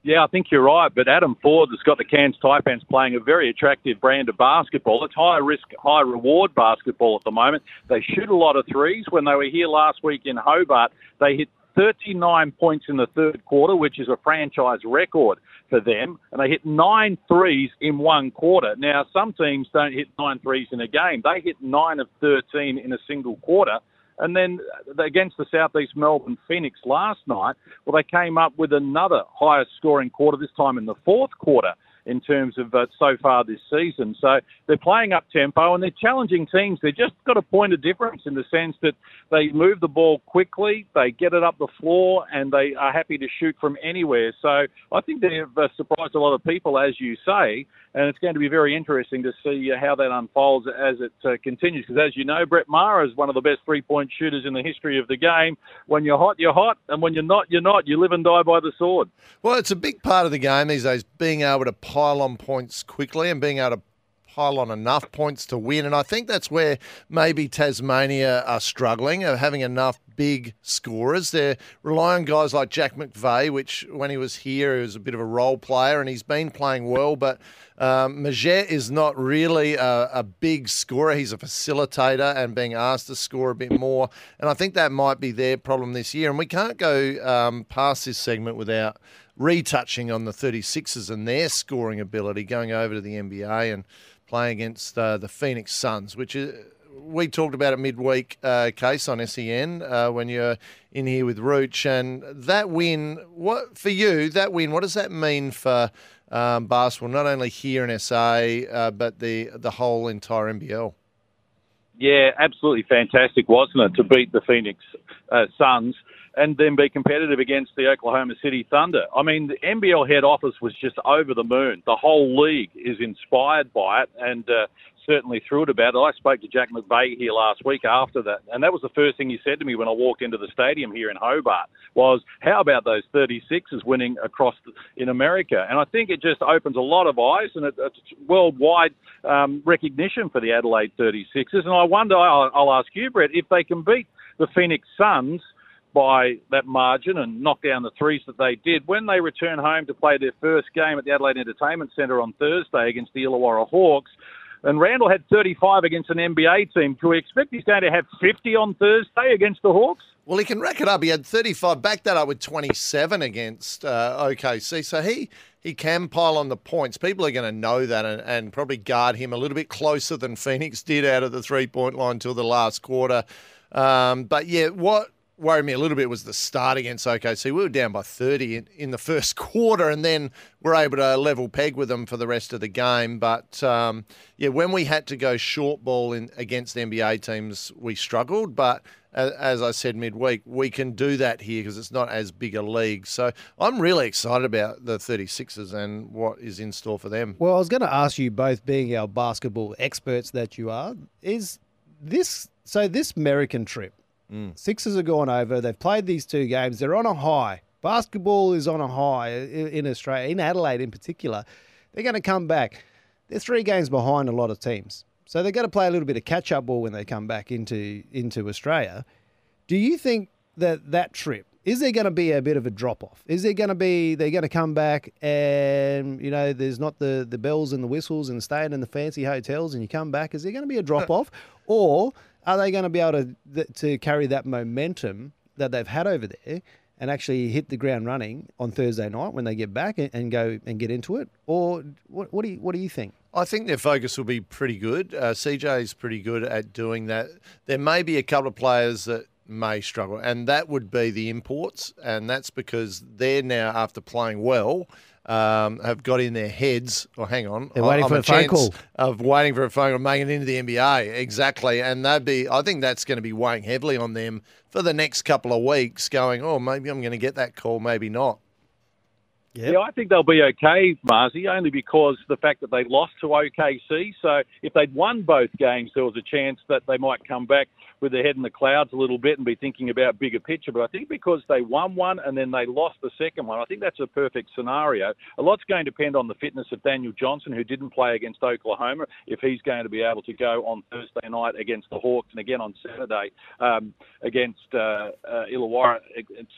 Yeah, I think you're right. But Adam Forde has got the Cairns Taipans playing a very attractive brand of basketball. It's high risk, high reward basketball at the moment. They shoot a lot of threes. When they were here last week in Hobart, they hit 39 points in the third quarter, which is a franchise record for them. And they hit nine threes in one quarter. Now, some teams don't hit nine threes in a game. They hit nine of 13 in a single quarter. And then against the Southeast Melbourne Phoenix last night, well, they came up with another highest scoring quarter, this time in the fourth quarter in terms of uh, so far this season. So they're playing up tempo and they're challenging teams. They've just got a point of difference in the sense that they move the ball quickly, they get it up the floor, and they are happy to shoot from anywhere. So I think they've uh, surprised a lot of people, as you say, and it's going to be very interesting to see uh, how that unfolds as it uh, continues. Because as you know, Brett Maher is one of the best three-point shooters in the history of the game. When you're hot, you're hot, and when you're not, you're not. You live and die by the sword. Well, it's a big part of the game these days, being able to pile on points quickly and being able to pile on enough points to win. And I think that's where maybe Tasmania are struggling, of having enough big scorers. They're relying on guys like Jack McVeigh, which when he was here, he was a bit of a role player and he's been playing well, but um, Magette is not really a, a big scorer. He's a facilitator and being asked to score a bit more. And I think that might be their problem this year. And we can't go um, past this segment without retouching on the 36ers and their scoring ability going over to the NBA and playing against uh, the Phoenix Suns, which is. We talked about a midweek uh, case on SEN uh, when you're in here with Rooch, and that win. What for you? That win. What does that mean for um, basketball? Not only here in SA, uh, but the the whole entire NBL. Yeah, absolutely fantastic, wasn't it, to beat the Phoenix uh, Suns and then be competitive against the Oklahoma City Thunder. I mean, the NBL head office was just over the moon. The whole league is inspired by it, and uh, certainly thrilled about it. I spoke to Jack McVeigh here last week after that, and that was the first thing he said to me when I walked into the stadium here in Hobart was, "How about those 36ers winning across the, in America?" And I think it just opens a lot of eyes and it, it's worldwide um, recognition for the Adelaide 36ers. And I wonder, I'll, I'll ask you, Brett, if they can beat the Phoenix Suns by that margin and knock down the threes that they did. When they return home to play their first game at the Adelaide Entertainment Centre on Thursday against the Illawarra Hawks, and Randall had 35 against an NBA team. Can we expect he's going to have 50 on Thursday against the Hawks? Well, he can rack it up. He had 35, back that up with 27 against uh, OKC. So he he can pile on the points. People are going to know that and, and probably guard him a little bit closer than [laughs] Phoenix did out of the three point line till the last quarter. Um, but yeah, what worried me a little bit was the start against OKC. We were down by 30 in, in the [laughs] first quarter and then we're able to level peg with them for the rest of the game. But um, yeah, when we had to go short ball in, against NBA teams, we struggled. But as I said midweek, we can do that here because it's not as big a league. So I'm really excited about the 36ers and what is in store for them. Well, I was going to ask you both, being our basketball experts that you are, is this so this American trip Mm. Sixers are gone over. They've played these two games. They're on a high. Basketball is on a high in Australia, in Adelaide in particular. They're going to come back. They're three games behind a lot of teams. So they're going to play a little bit of catch up ball when they come back into, into Australia. Do you think that that trip, is there going to be a bit of a drop off? Is there going to be, they're going to come back and, you know, there's not the, the bells and the whistles and staying in the fancy hotels and you come back? Is there going to be a drop off? [laughs] Or are they going to be able to to carry that momentum that they've had over there and actually hit the ground running on Thursday night when they get back and, go and get into it? Or what, what do you what do you think? I think their focus will be pretty good. Uh, is pretty good at doing that. There may be a couple of players that may struggle, and that would be the imports, and that's because they're now after playing well um, have got in their heads. Or oh, hang on, they're waiting I'm for a, a phone call of waiting for a phone call, making it into the NBA exactly, and that'd be. I think that's going to be weighing heavily on them for the next couple of weeks. Going, oh, maybe I'm going to get that call, maybe not. Yep. Yeah, I think they'll be okay, Marzi, only because the fact that they lost to OKC. So if they'd won both games, there was a chance that they might come back with their head in the clouds a little bit and be thinking about bigger picture. But I think because they won one and then they lost the second one, I think that's a perfect scenario. A lot's going to depend on the fitness of Daniel Johnson, who didn't play against Oklahoma, if he's going to be able to go on Thursday night against the Hawks and again on Saturday um, against uh, uh, Illawarra,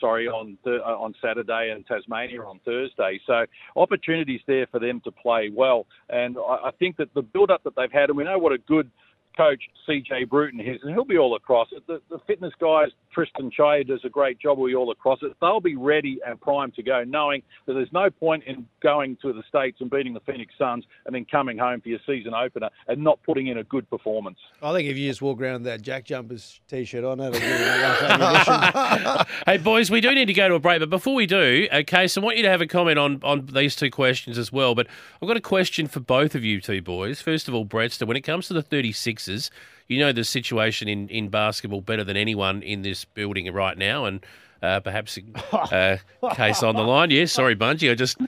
sorry, on th- uh, on Saturday and Tasmania on Thursday. So opportunities there for them to play well. And I, I think that the build-up that they've had, and we know what a good – coach CJ Bruton is, and he'll be all across it. The, the fitness guys, Tristan Shea does a great job. Will be all across it. They'll be ready and primed to go, knowing that there's no point in going to the states and beating the Phoenix Suns and then coming home for your season opener and not putting in a good performance. I think if you just walk around with that Jack Jumpers t-shirt on, that'll give [laughs] Hey boys, we do need to go to a break, but before we do, okay, so I want you to have a comment on on these two questions as well. But I've got a question for both of you two boys. First of all, Brettster, when it comes to the 36 you know the situation in, in basketball better than anyone in this building right now, and uh, perhaps a uh, case on the line. Yeah, sorry, Bunji, I just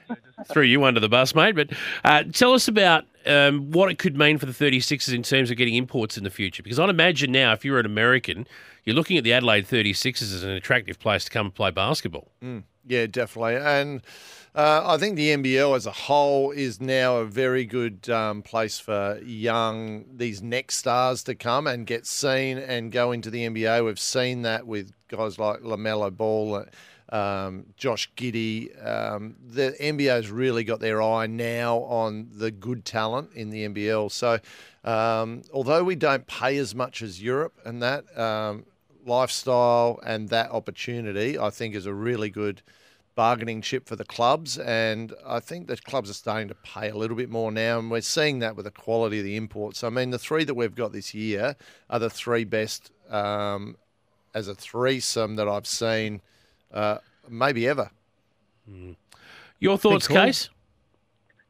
threw you under the bus, mate. But uh, tell us about um, what it could mean for the 36ers in terms of getting imports in the future. Because I'd imagine now, if you're an American, you're looking at the Adelaide 36ers as an attractive place to come and play basketball. Mm, yeah, definitely. And uh, I think the NBL as a whole is now a very good um, place for young, these next stars to come and get seen and go into the NBA. We've seen that with guys like LaMelo Ball. Um, Josh Giddey. Um, the NBA's really got their eye now on the good talent in the NBL. So, um, although we don't pay as much as Europe and that um, lifestyle and that opportunity, I think is a really good bargaining chip for the clubs, and I think the clubs are starting to pay a little bit more now, and we're seeing that with the quality of the imports. I mean, the three that we've got this year are the three best um, as a threesome that I've seen, uh, maybe ever. Mm. Your thoughts, cool. Case?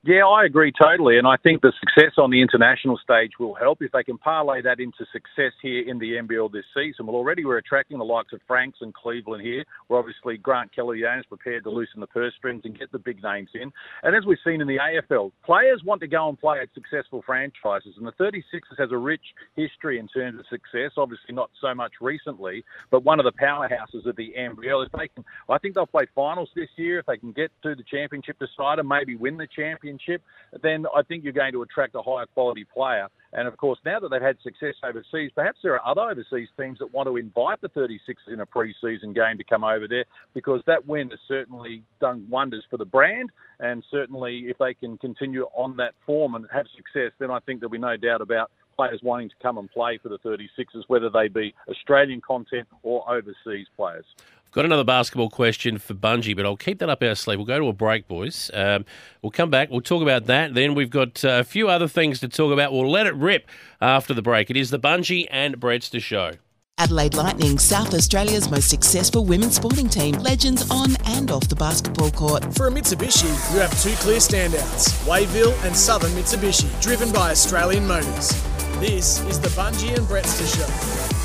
Yeah, I agree totally. And I think the success on the international stage will help if they can parlay that into success here in the NBL this season. Well, already we're attracting the likes of Franks and Cleveland here. We're obviously Grant Kelley is prepared to loosen the purse strings and get the big names in. And as we've seen in the AFL, players want to go and play at successful franchises. And the 36ers has a rich history in terms of success, obviously not so much recently, but one of the powerhouses of the NBL. If they can, I think they'll play finals this year. If they can get to the championship decider, maybe win the championship championship, then I think you're going to attract a higher quality player. And of course, now that they've had success overseas, perhaps there are other overseas teams that want to invite the 36ers in a pre-season game to come over there because that win has certainly done wonders for the brand. And certainly, if they can continue on that form and have success, then I think there'll be no doubt about players wanting to come and play for the 36ers, whether they be Australian content or overseas players. Got another basketball question for Bunji, but I'll keep that up our sleeve. We'll go to a break, boys. Um, we'll come back. We'll talk about that. Then we've got uh, a few other things to talk about. We'll let it rip after the break. It is the Bunji and Brettster show. Adelaide Lightning, South Australia's most successful women's sporting team, legends on and off the basketball court. For a Mitsubishi, you have two clear standouts Wayville and Southern Mitsubishi, driven by Australian Motors. This is the Bunji and Brettster Show.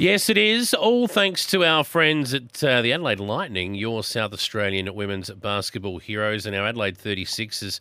Yes, it is. All thanks to our friends at uh, the Adelaide Lightning, your South Australian women's basketball heroes, and our Adelaide 36ers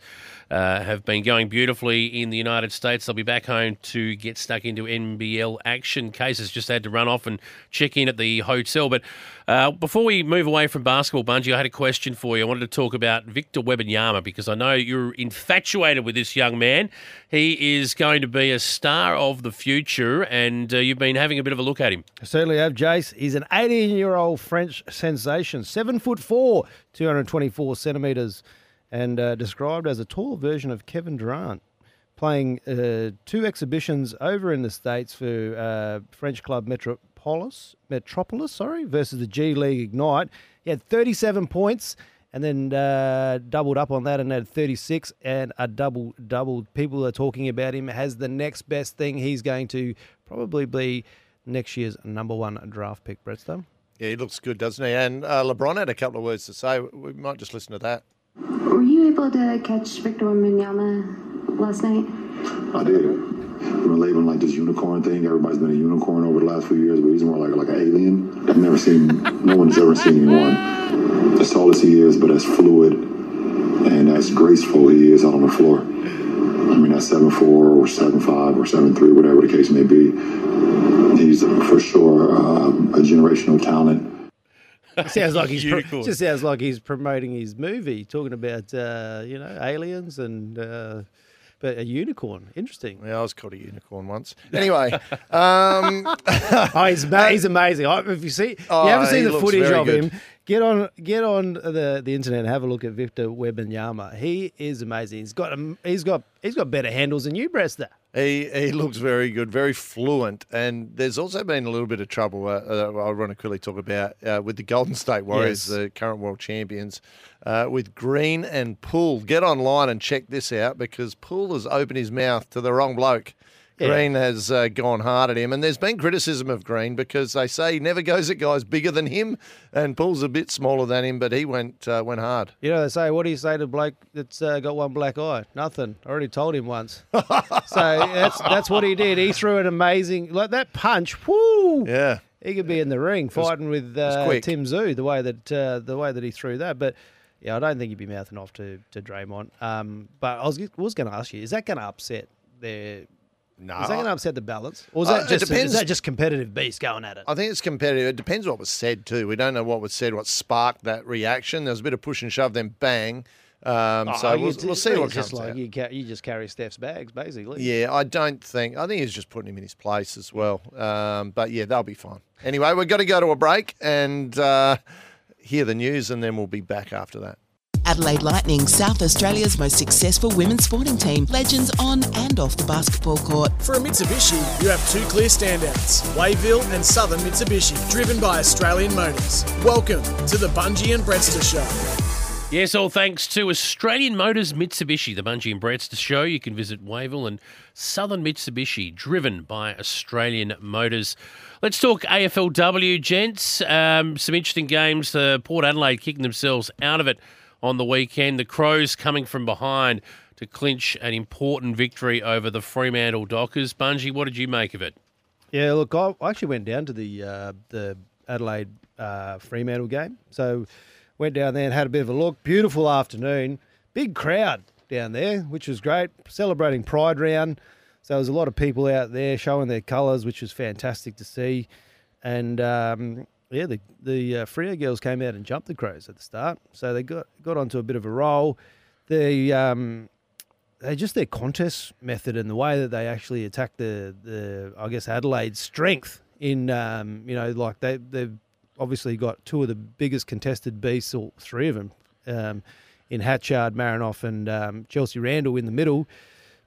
uh, have been going beautifully in the United States. They'll be back home to get stuck into NBL action. Cases just had to run off and check in at the hotel. But uh, before we move away from basketball, Bunji, I had a question for you. I wanted to talk about Victor Wembanyama because I know you're infatuated with this young man. He is going to be a star of the future, and uh, you've been having a bit of a look at him. I certainly have, Jace. He's an 18-year-old French sensation, seven foot four, 224 centimetres and uh, described as a tall version of Kevin Durant, playing uh, two exhibitions over in the States for uh, French club Metropolis, Metropolis, sorry, versus the G League Ignite. He had 37 points and then uh, doubled up on that and had 36 and a double double. People are talking about him as the next best thing. He's going to probably be next year's number one draft pick, Brettstone. Yeah, he looks good, doesn't he? And uh, LeBron had a couple of words to say. We might just listen to that. Were you able to catch Victor Wembanyama last night? I did. We're labeling like this unicorn thing. Everybody's been a unicorn over the last few years, but he's more like like an alien. I've never seen. no one's ever seen anyone as tall as he is, but as fluid and as graceful he is out on the floor. I mean, at seven four or seven five or seven three, whatever the case may be, he's for sure uh, a generational talent sounds like he's pro- just sounds like he's promoting his movie, talking about uh, you know aliens and. Uh, but a unicorn, interesting. Yeah, I was called a unicorn once. Anyway, um, [laughs] oh, he's, he's amazing. If you see, oh, you haven't seen the footage of good. him. Get on, get on the, the internet and have a look at Victor Wembanyama. He is amazing. He's got he's got he's got better handles than you, Brettster. He he looks very good, very fluent, and there's also been a little bit of trouble. Uh, uh, I'll run quickly talk about uh, with the Golden State Warriors, yes. the current world champions, uh, with Green and Poole. Get online and check this out because Poole has opened his mouth to the wrong bloke. Yeah. Green has uh, gone hard at him, and there's been criticism of Green because they say he never goes at guys bigger than him, and Poole's a bit smaller than him, but he went uh, went hard. You know, they say, what do you say to bloke that's uh, got one black eye? Nothing. I already told him once. [laughs] so that's that's what he did. He threw an amazing like that punch. Whoo! Yeah, he could be in the ring fighting was, with uh, Tim Tszyu the way that uh, the way that he threw that, but. Yeah, I don't think he'd be mouthing off to to Draymond. Um, but I was was going to ask you, is that going to upset their no. Is that going to upset the balance? Or is, uh, that just, depends. is that just competitive beast going at it? I think it's competitive. It depends what was said, too. We don't know what was said, what sparked that reaction. There was a bit of push and shove, then bang. Um, oh, so we'll, we'll see what comes like out. You, ca- you just carry Steph's bags, basically. Yeah, I don't think. I think he's just putting him in his place as well. Um, but yeah, they'll be fine. Anyway, we've got to go to a break and uh, hear the news, and then we'll be back after that. Adelaide Lightning, South Australia's most successful women's sporting team, legends on and off the basketball court. For a Mitsubishi, you have two clear standouts Wayville and Southern Mitsubishi, driven by Australian Motors. Welcome to the Bunji and Brettster Show. Yes, all thanks to Australian Motors Mitsubishi, the Bunji and Brettster show. You can visit Wayville and Southern Mitsubishi, driven by Australian Motors. Let's talk AFLW, gents. Um, some interesting games. Uh, Port Adelaide kicking themselves out of it on the weekend. The Crows coming from behind to clinch an important victory over the Fremantle Dockers. Bunji, what did you make of it? Yeah, look, I actually went down to the uh, the Adelaide uh, Fremantle game. So went down there and had a bit of a look. Beautiful afternoon, big crowd down there, which was great. Celebrating Pride Round. So there was a lot of people out there showing their colours, which was fantastic to see. And um, yeah, the the uh, Freo girls came out and jumped the Crows at the start, so they got got onto a bit of a roll. The um, they just their contest method and the way that they actually attack the the I guess Adelaide's strength in um, you know like they they've obviously got two of the biggest contested beasts or three of them um, in Hatchard, Marinoff, and um, Chelsea Randall in the middle,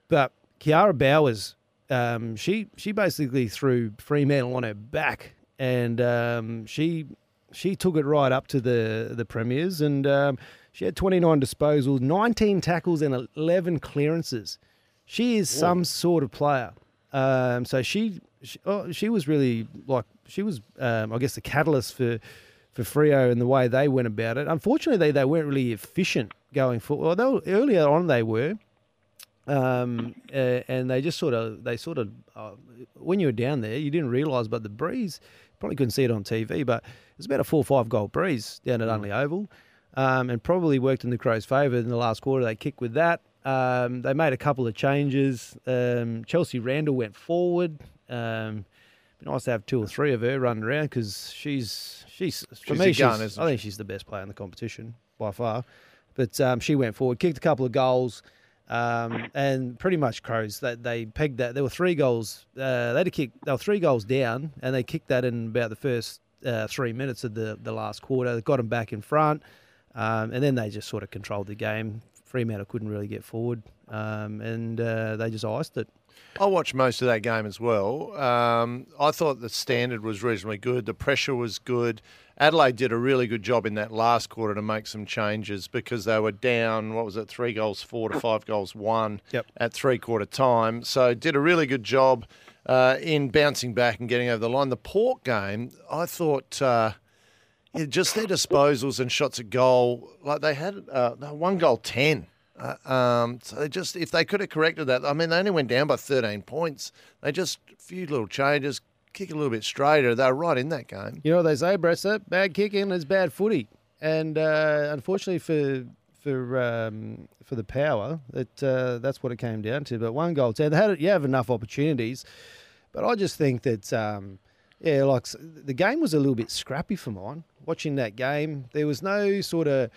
but Kiara Bowers. Um, she she basically threw Fremantle on her back, and um, she she took it right up to the the premiers, and um, she had 29 disposals, 19 tackles, and 11 clearances. She is some sort of player. Um, so she she, oh, she was really like she was um, I guess the catalyst for for Freo and the way they went about it. Unfortunately, they, they weren't really efficient going forward. Well, were, earlier on they were, um, uh, and they just sort of they sort of uh, when you were down there, you didn't realise, but the breeze probably couldn't see it on TV, but it was about a four or five goal breeze down at Unley Oval, um, and probably worked in the Crows' favour in the last quarter. They kicked with that. Um, they made a couple of changes. Um, Chelsea Randall went forward. Um, be nice to have two or three of her running around because she's she's for She's me. gun, she's, I think she's the best player in the competition by far. But um, she went forward, kicked a couple of goals, um, and pretty much Crows. They, they pegged that. There were three goals. Uh, they had to kick. They were three goals down, and they kicked that in about the first uh, three minutes of the the last quarter. They got them back in front, um, and then they just sort of controlled the game. Fremantle couldn't really get forward, um, and uh, they just iced it. I watched most of that game as well. Um, I thought the standard was reasonably good. The pressure was good. Adelaide did a really good job in that last quarter to make some changes because they were down, what was it, three goals, four to five goals, one Yep. at three quarter time. So did a really good job uh, in bouncing back and getting over the line. The Port game, I thought. Uh, yeah, just their disposals and shots at goal, like they had uh, one goal ten. Uh, um, so they just if they could have corrected that, I mean they only went down by thirteen points. They just a few little changes, kick a little bit straighter. They were right in that game. You know what they say, Bressa? Bad kicking is bad footy, and uh, unfortunately for for um, for the power, that uh, that's what it came down to. But one goal, ten. They had you have enough opportunities, but I just think that um, yeah, like the game was a little bit scrappy for mine. Watching that game, there was no sort of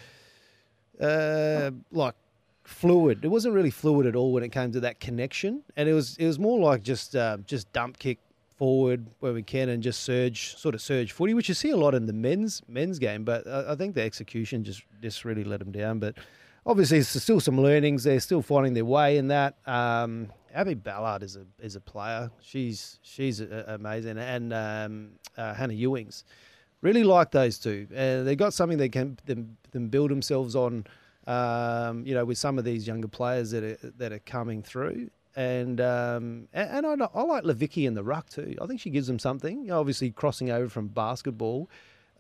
uh, like fluid. It wasn't really fluid at all when it came to that connection, and it was it was more like just uh, just dump kick forward where we can and just surge sort of surge footy, which you see a lot in the men's men's game. But I, I think the execution just just really let them down. But obviously, there's still some learnings. They're still finding their way in that. Um, Abby Ballard is a is a player. She's she's uh, amazing, and um, uh, Hannah Ewings. Really like those two. Uh, they've got something they can them, them build themselves on. Um, you know, with some of these younger players that are that are coming through, and um, and, and I, I like Levicki in the ruck too. I think she gives them something. You know, obviously, crossing over from basketball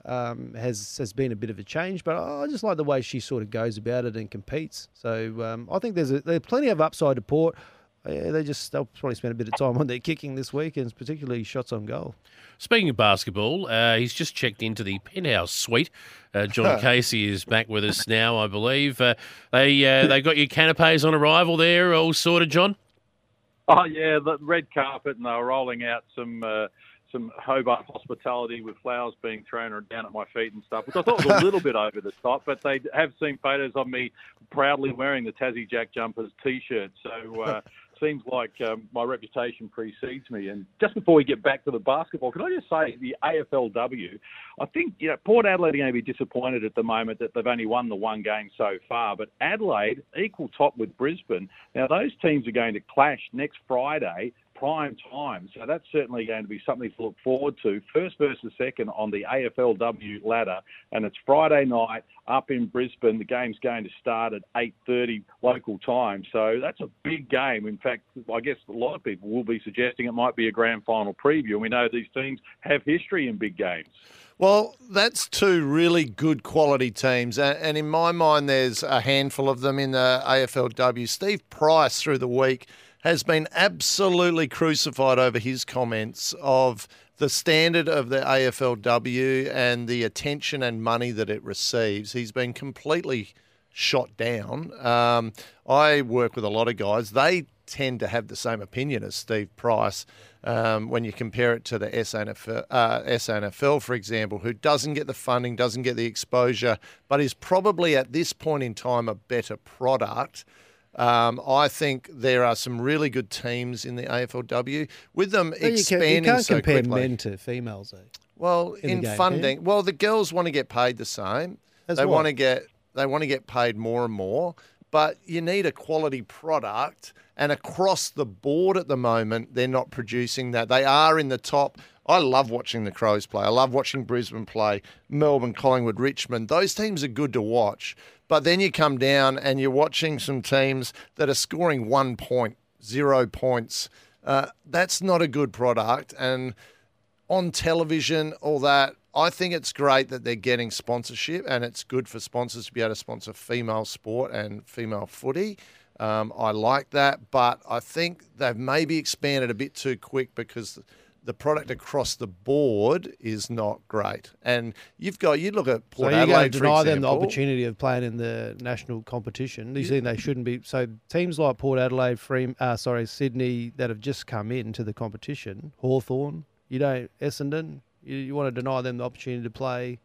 um, has has been a bit of a change, but I just like the way she sort of goes about it and competes. So um, I think there's a, there's plenty of upside to Port. Yeah, they just they'll probably spend a bit of time [laughs] on their kicking this week, and particularly shots on goal. Speaking of basketball, uh, he's just checked into the penthouse suite. Uh, John [laughs] Casey is back with us now, I believe. Uh, they uh, they got your canapes on arrival there, all sorted, John. Oh yeah, the red carpet, and they were rolling out some uh, some Hobart hospitality with flowers being thrown down at my feet and stuff, which I thought was a [laughs] little bit over the top. But they have seen photos of me proudly wearing the Tassie Jack Jumpers T-shirt, so. Uh, Seems like um, my reputation precedes me. And just before we get back to the basketball, can I just say the AFLW? I think you know Port Adelaide are going to be disappointed at the moment that they've only won the one game so far. But Adelaide equal top with Brisbane. Now those teams are going to clash next Friday prime time. So that's certainly going to be something to look forward to. First versus second on the AFLW ladder, and it's Friday night up in Brisbane. The game's going to start at 8:30 local time. So that's a big game. In fact, I guess a lot of people will be suggesting it might be a grand final preview. And we know these teams have history in big games. Well, that's two really good quality teams. And in my mind, there's a handful of them in the AFLW. Steve Price, through the week, has been absolutely crucified over his comments of the standard of the AFLW and the attention and money that it receives. He's been completely shot down. Um, I work with a lot of guys. They tend to have the same opinion as Steve Price um, when you compare it to the SANFL, uh, SANFL, for example, who doesn't get the funding, doesn't get the exposure, but is probably at this point in time a better product. Um, I think there are some really good teams in the AFLW with them you, expanding you can't so compare quickly. men to females, though. Well, in in, game, funding, well, the girls want to get paid the same. As they what? want to get they want to get paid more and more, but you need a quality product. And across the board at the moment, they're not producing that. They are in the top. I love watching the Crows play. I love watching Brisbane play, Melbourne, Collingwood, Richmond. Those teams are good to watch. But then you come down and you're watching some teams that are scoring one point, zero points. Uh, that's not a good product. And on television, all that. I think it's great that they're getting sponsorship, and it's good for sponsors to be able to sponsor female sport and female footy. Um, I like that, but I think they've maybe expanded a bit too quick because the product across the board is not great. And you've got you look at So Port you're going Adelaide, to deny them the opportunity of playing in the national competition. You think they shouldn't be? So teams like Port Adelaide, Free, uh, sorry, Sydney, that have just come into the competition, Hawthorn, you don't Essendon, you, you want to deny them the opportunity to play.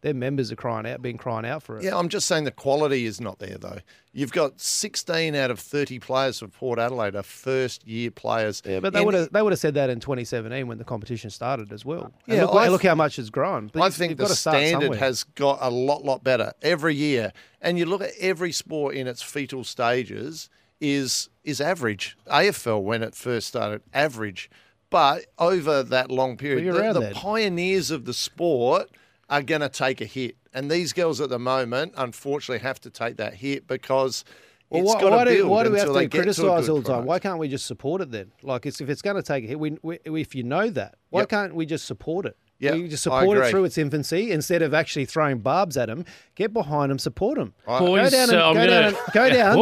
Their members are crying out, been crying out for it. Yeah, I'm just saying the quality is not there though. You've got 16 out of 30 players for Port Adelaide are first year players. Yeah, but they would have they would have said that in 2017 when the competition started as well. And Yeah, look, I look how much it's grown. But I think the standard has got a lot, lot better every year. And you look at every sport in its fetal stages is is average. AFL when it first started, average. But over that long period, you're the, the pioneers of the sport are going to take a hit. And these girls at the moment, unfortunately, have to take that hit because Well, it's why, got why to do, why do we have until to they get to a criticise all the time? Why can't we just support it then? Like, it's, if it's going to take a hit, we, we, if you know that, why Yep. can't we just support it? Yep, we just support it through its infancy instead of actually throwing barbs at them. Get behind them, support them. I- Go down and uh, go down, and, go [laughs] down.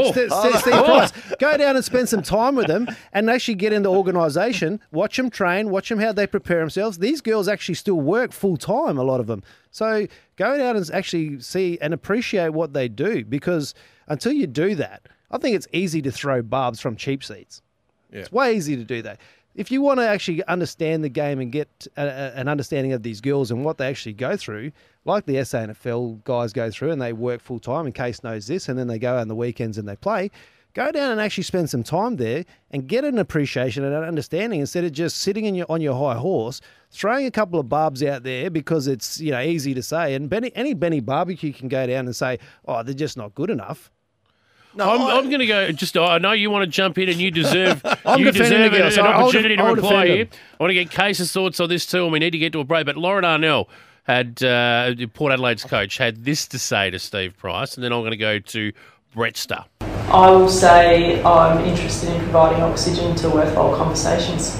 [laughs] Go and spend some time with them, and actually get into organisation. Watch them train. Watch them how they prepare themselves. These girls actually still work full time. A lot of them. So go down and actually see and appreciate what they do because until you do that, I think it's easy to throw barbs from cheap seats. It's way easier to do that. If you want to actually understand the game and get a, a- an understanding of these girls and what they actually go through, like the SANFL guys go through and they work full time, and Case knows this, and then they go on the weekends and they play, go down and actually spend some time there and get an appreciation and an understanding instead of just sitting in your, on your high horse, throwing a couple of barbs out there because it's you know easy to say. And Benny, any Benny barbecue can go down and say, oh, they're just not good enough. No, I'm, I- I'm going to go. Just I know you want to jump in, and you deserve. [laughs] I'm you defending deserve an, an I'll- I'll opportunity I'll to reply here. I want to get Case's thoughts on this too, and we need to get to a break. But Lauren Arnell had uh, Port Adelaide's coach had this to say to Steve Price, and then I'm going to go to Brettster. I will say I'm interested in providing oxygen to worthwhile conversations.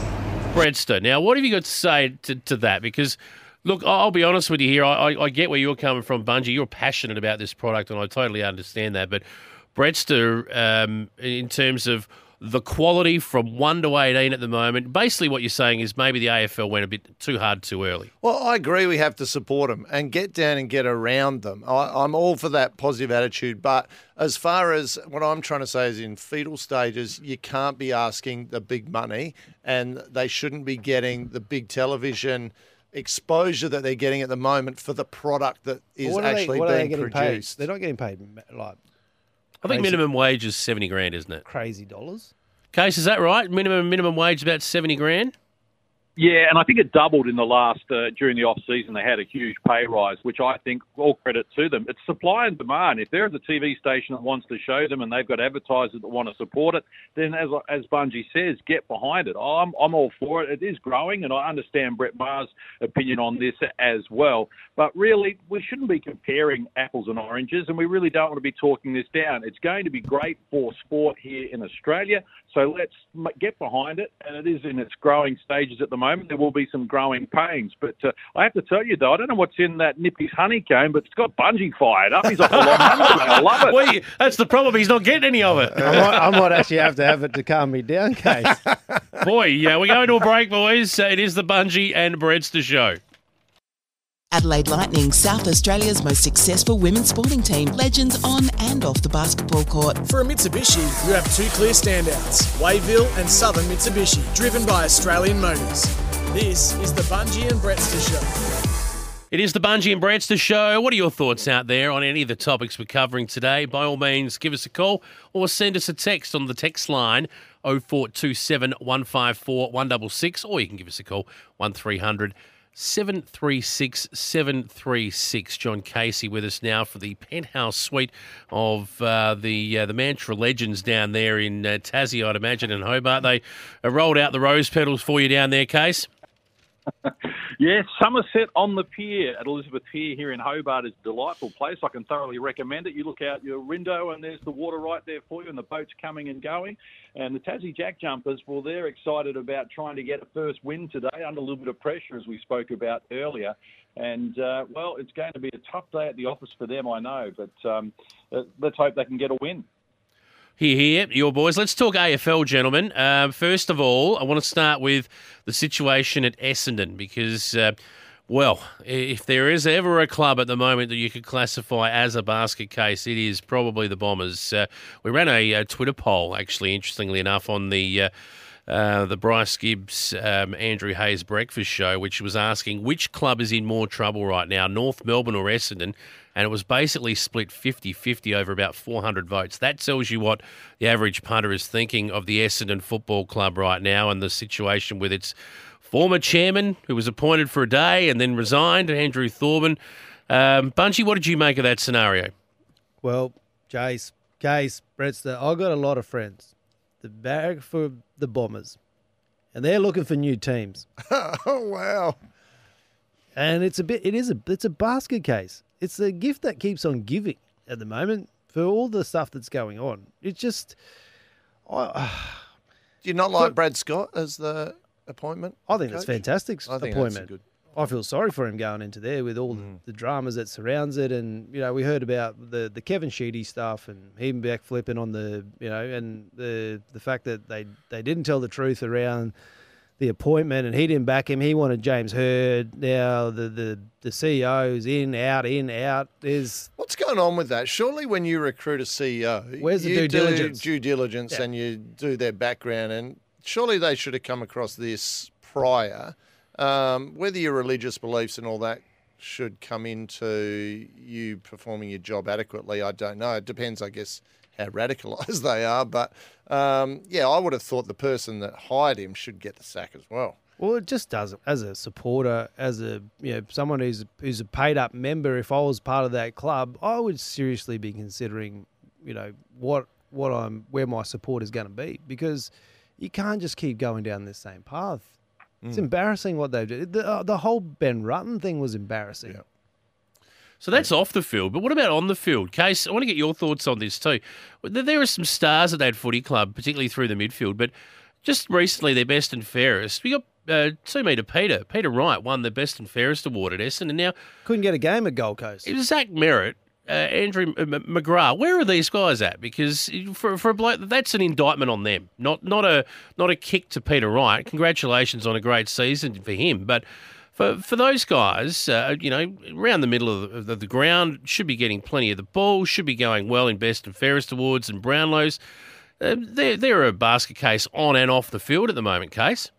Brettster. Now, what have you got to say to, to that? Because, look, I- I'll be honest with you here. I, I, I get where you're coming from, Bunji. You're passionate about this product, and I totally understand that. But Brettster, um, in terms of the quality from 1 to 18 at the moment, basically what you're saying is maybe the AFL went a bit too hard too early. Well, I agree. We have to support them and get down and get around them. I, I'm all for that positive attitude. But as far as what I'm trying to say is in fetal stages, you can't be asking the big money and they shouldn't be getting the big television exposure that they're getting at the moment for the product that is What are they- actually they being getting produced. paid? They're not getting paid like I think Crazy. minimum wage is 70 grand, isn't it? crazy dollars. Case, is that right? Minimum minimum wage about 70 grand? Yeah, and I think it doubled in the last uh, during the off season. They had a huge pay rise, which I think all credit to them. It's supply and demand. If there's a TV station that wants to show them and they've got advertisers that want to support it, then as as Bunji says, get behind it. I'm I'm all for it. It is growing, and I understand Brett Maher's opinion on this as well. But really, we shouldn't be comparing apples and oranges, and we really don't want to be talking this down. It's going to be great for sport here in Australia, so let's get behind it. And it is in its growing stages at the moment moment, there will be some growing pains. But uh, I have to tell you, though, I don't know what's in that Nippy's honeycomb, but it's got Bunji fired up. He's off a lot I love it. [laughs] Well, that's the problem. He's not getting any of it. I might, I might actually have to have it to calm me down, Case. [laughs] Boy, yeah, we're going to a break, boys. It is the Bungie and Brettster show. Adelaide Lightning, South Australia's most successful women's sporting team, legends on and off the basketball court. For a Mitsubishi, you have two clear standouts Wayville and Southern Mitsubishi, driven by Australian Motors. This is the Bunji and Brettster Show. It is the Bunji and Brettster Show. What are your thoughts out there on any of the topics we're covering today? By all means, give us a call or send us a text on the text line 0427 154 166, or you can give us a call 1300 736 736. John Casey with us now for the penthouse suite of uh, the uh, the Mantra Legends down there in uh, Tassie, I'd imagine, in Hobart. They rolled out the rose petals for you down there, Case. [laughs] yes, Somerset on the Pier at Elizabeth Pier here in Hobart is a delightful place. I can thoroughly recommend it. You look out your window and there's the water right there for you, and the boats coming and going. And the Tassie Jack Jumpers, well, they're excited about trying to get a first win today under a little bit of pressure, as we spoke about earlier. And uh, well, it's going to be a tough day at the office for them, I know, but um, uh, let's hope they can get a win. Here, here, your boys. Let's talk AFL, gentlemen. Uh, first of all, I want to start with the situation at Essendon because, uh, well, if there is ever a club at the moment that you could classify as a basket case, it is probably the Bombers. Uh, we ran a, a, Twitter poll, actually, interestingly enough, on the. Uh, the Bryce Gibbs, um, Andrew Hayes breakfast show, which was asking which club is in more trouble right now, North Melbourne or Essendon and it was basically split 50 50 over about 400 votes. That tells you what the average punter is thinking of the Essendon Football Club right now and the situation with its former chairman, who was appointed for a day and then resigned, Andrew Thorburn. Um, Bunji, what did you make of that scenario? Well, Jace, Case, Brettster, I've got a lot of friends. The bag for the Bombers, and they're looking for new teams. [laughs] oh wow! And it's a bit. It is a. It's a basket case it's a gift that keeps on giving at the moment for all the stuff that's going on. It's just, I, [sighs] do you not like Brad Scott as the appointment? I think coach? that's fantastic I think appointment. Good... I feel sorry for him going into there with all mm. the dramas that surrounds it, and you know we heard about the the Kevin Sheedy stuff and him backflipping on the you know and the the fact that they they didn't tell the truth around the appointment, and he didn't back him. He wanted James Hird. Now the the the CEO's in, out, in, out. There's what's going on with that? Surely, when you recruit a CEO, where's the due diligence? Due diligence, yeah. and you do their background, and surely they should have come across this prior. Um, whether your religious beliefs and all that should come into you performing your job adequately, I don't know. It depends, I guess, how [laughs] radicalised they are. But um, yeah, I would have thought the person that hired him should get the sack as well. Well, it just doesn't. As a supporter, as a you know someone who's who's a paid up member, if I was part of that club, I would seriously be considering, you know, what what I'm where my support is going to be because you can't just keep going down this same path. Mm. It's embarrassing what they do. The, uh, the whole Ben Rutten thing was embarrassing. Yeah. So that's off the field, but what about on the field? Case, I want to get your thoughts on this too. There are some stars at that footy club, particularly through the midfield, but just recently, their best and fairest. We got uh, two metre Peter. Peter Wright won the best and fairest award at Essendon, and now couldn't get a game at Gold Coast. It was Zach Merrett, uh, Andrew McGrath. Where are these guys at? Because for for a bloke, that's an indictment on them, not not a not a kick to Peter Wright. Congratulations on a great season for him, but for for those guys, uh, you know, around the middle of the, of the, ground, should be getting plenty of the ball, should be going well in best and fairest awards and Brownlows. Uh, they're, they're a basket case on and off the field at the moment, Case.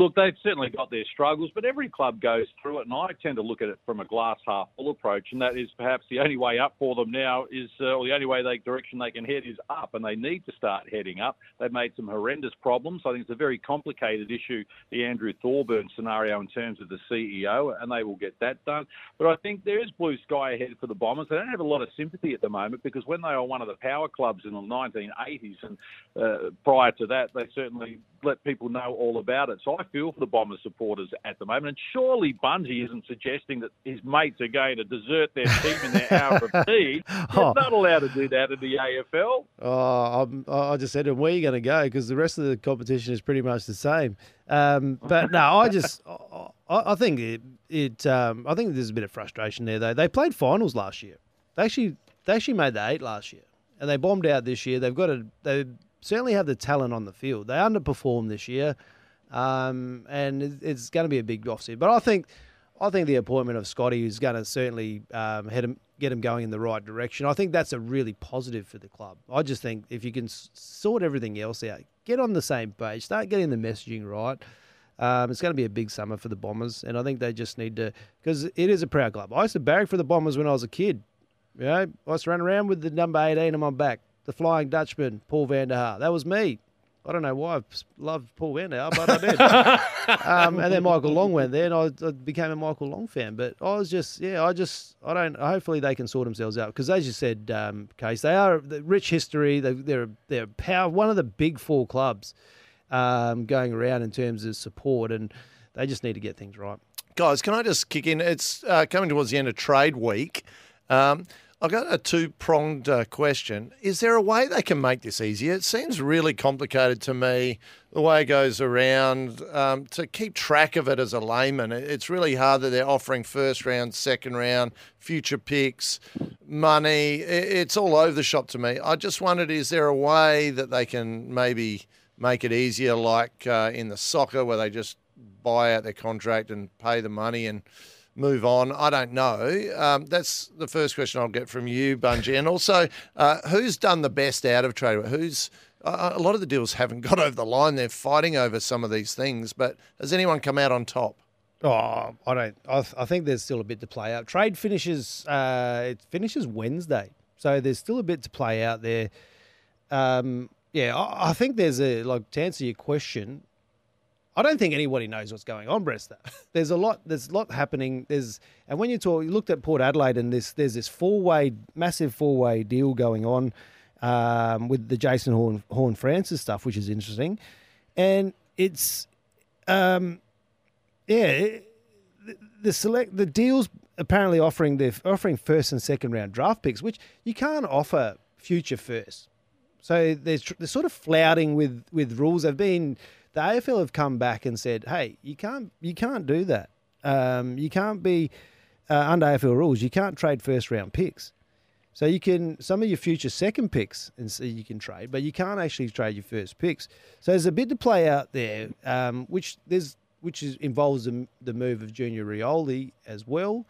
Look, they've certainly got their struggles, but every club goes through it, and I tend to look at it from a glass half full approach, and that is perhaps the only way up for them now is, uh, or the only way they direction they can head is up, and they need to start heading up. They've made some horrendous problems. I think it's a very complicated issue, the Andrew Thorburn scenario in terms of the CEO, and they will get that done. But I think there is blue sky ahead for the Bombers. They don't have a lot of sympathy at the moment because when they were one of the power clubs in the 1980s, and uh, prior to that, they certainly let people know all about it. So I feel for the Bombers supporters at the moment. And surely Bunji isn't suggesting that his mates are going to desert their team in their hour of [laughs] need. They're Oh. not allowed to do that in the AFL. Oh, I'm, I just said to him, where are you going to go? Because the rest of the competition is pretty much the same. Um, but no, I just, [laughs] I, I think it, it um, I think there's a bit of frustration there. Though they played finals last year. They actually, they actually made the eight last year, and they bombed out this year. They've got a, they certainly have the talent on the field. They underperformed this year, um, and it's going to be a big offset. But I think, I think the appointment of Scotty is going to certainly um, him, get him going in the right direction. I think that's a really positive for the club. I just think if you can sort everything else out, get on the same page, start getting the messaging right. Um, it's going to be a big summer for the Bombers, and I think they just need to because it is a proud club. I used to barrack for the Bombers when I was a kid. You know, I used to run around with the number 18 on my back, the Flying Dutchman, Paul van der Haar. That was me. I don't know why I loved Paul van der Haar, but I did. [laughs] um, and then Michael Long went there, and I, I became a Michael Long fan. But I was just, yeah, I just, I don't. Hopefully, they can sort themselves out because, as you said, um, Case, they are the rich history. They, they're they're power, one of the big four clubs um, going around in terms of support, and they just need to get things right. Guys, can I just kick in? It's uh, coming towards the end of trade week. Um, I've got a two pronged uh, question. Is there a way they can make this easier? It seems really complicated to me, the way it goes around. Um, to keep track of it as a layman, it's really hard that they're offering first round, second round, future picks, money. It's all over the shop to me. I just wondered is there a way that they can maybe make it easier, like uh, in the soccer, where they just buy out their contract and pay the money and move on. I don't know. Um, that's the first question I'll get from you, Bunji. And also, uh, who's done the best out of trade? Who's uh, a lot of the deals haven't [laughs] got over the line. They're fighting over some of these things, but has anyone come out on top? Oh, I don't. I, th- I think there's still a bit to play out. Trade finishes. Uh, it finishes Wednesday, so there's still a bit to play out there. Um, yeah, I, I think there's a like to answer your question. I don't think anybody knows what's going on, Brettster. [laughs] There's a lot. There's a lot happening. There's and when you talk, you looked at Port Adelaide, and this there's this four way, massive four way deal going on um, with the Jason Horn Horne-Francis stuff, which is interesting, and it's um, yeah, the, the select the deals apparently offering they're offering first and second round draft picks, which you can't offer future first. So they're, they're sort of flouting with with rules. They've been the AFL have come back and said, "Hey, you can't you can't do that. Um, you can't be uh, under AFL rules. You can't trade first round picks. So you can some of your future second picks and so you can trade, but you can't actually trade your first picks. So there's a bit to play out there, um, which there's which is, involves the, the move of Junior Rioli as well,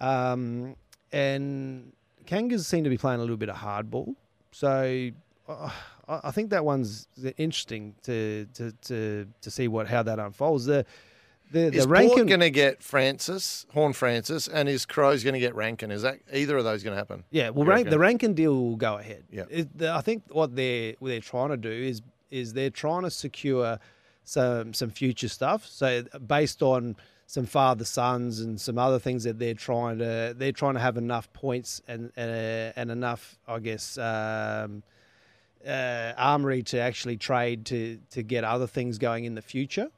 um, and Kangas seem to be playing a little bit of hardball. So uh, I think that one's interesting to to to, to see what how that unfolds. The the Is Rankine going to get Francis, Horne-Francis, and is Crows going to get Rankine? Is that either of those going to happen? Yeah, well, rank, the Rankine deal will go ahead. Yeah. It- the- I think what they're what they're trying to do is is they're trying to secure some some future stuff. So based on some father sons and some other things that they're trying to they're trying to have enough points and and, uh, and enough I guess um, uh, armory to actually trade to to get other things going in the future.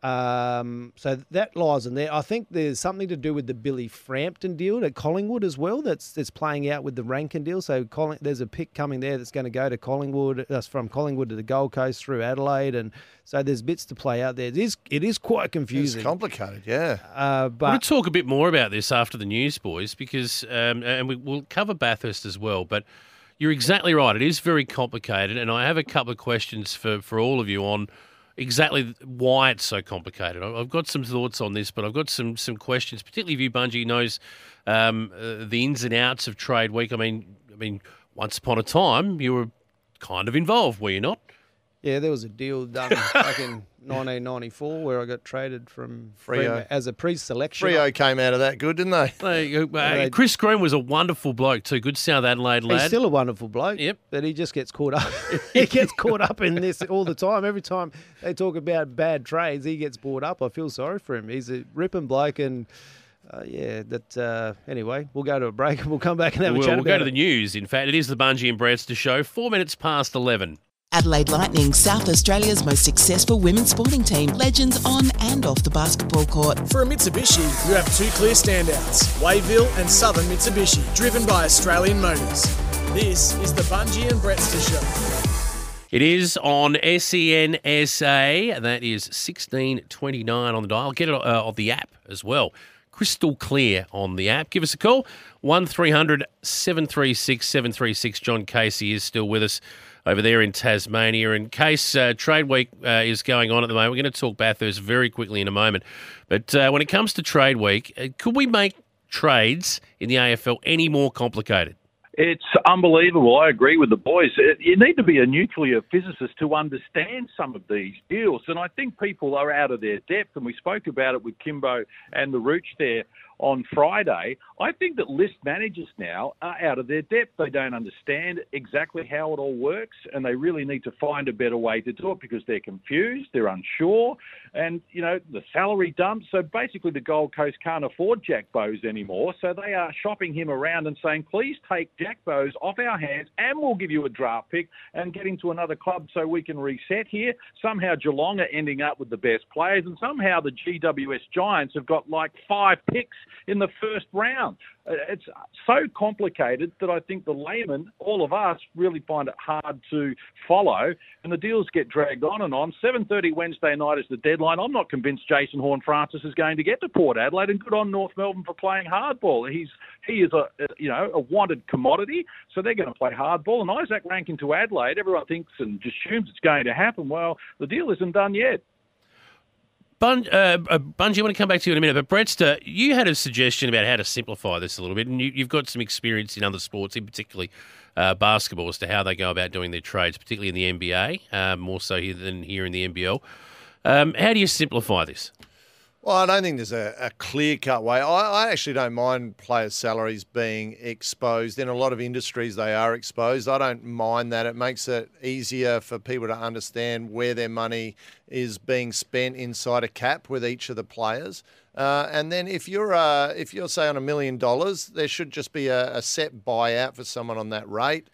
Um, so that lies in there. I think there's something to do with the Billy Frampton deal at Collingwood as well. That's that's playing out with the Rankine deal. So Colling, there's a pick coming there that's going to go to Collingwood. That's from Collingwood to the Gold Coast through Adelaide, and so there's bits to play out there. It is it is quite confusing. It's complicated, yeah. Uh, We're but going to talk a bit more about this after the news, boys, because um, and we, we'll cover Bathurst as well. But you're exactly right; it is very complicated, and I have a couple of questions for for all of you on exactly why it's so complicated. I've got some thoughts on this, but I've got some some questions, particularly if you Bunji knows um, uh, the ins and outs of trade week. I mean, I mean, once upon a time you were kind of involved, were you not? yeah, there was a deal done [laughs] back in [laughs] 1994, where I got traded from Freo. Fremantle as a pre-selection. Freo came out of that good, didn't they? [laughs] They- uh, Chris Groom was a wonderful bloke too. Good South Adelaide lad. He's still a wonderful bloke. Yep. But he just gets caught up. [laughs] he gets caught up in this all the time. Every time they talk about bad trades, he gets brought up. I feel sorry for him. He's a ripping bloke, and uh, yeah, that. Uh, anyway, we'll go to a break and we'll come back and have we'll, a chat we'll about go to it. the news. In fact, it is the Bunji and Brettster show. Four minutes past eleven. Adelaide Lightning, South Australia's most successful women's sporting team, legends on and off the basketball court. For a Mitsubishi, you have two clear standouts Wayville and Southern Mitsubishi, driven by Australian Motors. This is the Bungie and Brettster Show. It is on SENSA. That is 1629 on the dial. Get it uh, on the app as well. Crystal clear on the app. Give us a call. 1300 736 736. John Casey is still with us over there in Tasmania. In case uh, Trade Week uh, is going on at the moment, we're going to talk Bathurst very quickly in a moment. But uh, when it comes to Trade Week, uh, could we make trades in the AFL any more complicated? It's unbelievable. I agree with the boys. It, you need to be a nuclear physicist to understand some of these deals. And I think people are out of their depth. And we spoke about it with Kimbo and the Rooch there on Friday. I think that list managers now are out of their depth. They don't understand exactly how it all works. And they really need to find a better way to do it because they're confused, they're unsure. And, you know, the salary dump. So basically, the Gold Coast can't afford Jack Bowes anymore. So they are shopping him around and saying, please take Jack Bowes off our hands and we'll give you a draft pick and get him to another club so we can reset here. Somehow Geelong are ending up with the best players, and somehow the GWS Giants have got like five picks in the first round. Uh, It's so complicated that I think the layman, all of us, really find it hard to follow, and the deals get dragged on and on. 7:30 Wednesday night is the deadline. I'm not convinced Jason Horne-Francis is going to get to Port Adelaide, and good on North Melbourne for playing hardball. He's he is a you know a wanted commodity, so they're going to play hardball. And Isaac Rankine to Adelaide, everyone thinks and assumes it's going to happen. Well, the deal isn't done yet. Bun, uh, uh, Bunji, I want to come back to you in a minute, but Brettster, you had a suggestion about how to simplify this a little bit, and you, you've got some experience in other sports, in particularly uh, basketball, as to how they go about doing their trades, particularly in the NBA, uh, more so here than here in the NBL. Um, how do you simplify this? Well, I don't think there's a, a clear cut way. I, I actually don't mind players' salaries being exposed. In a lot of industries, they are exposed. I don't mind that. It makes it easier for people to understand where their money is being spent inside a cap with each of the players. Uh, and then if you're uh, if you're say on a million dollars, there should just be a, a set buyout for someone on that rate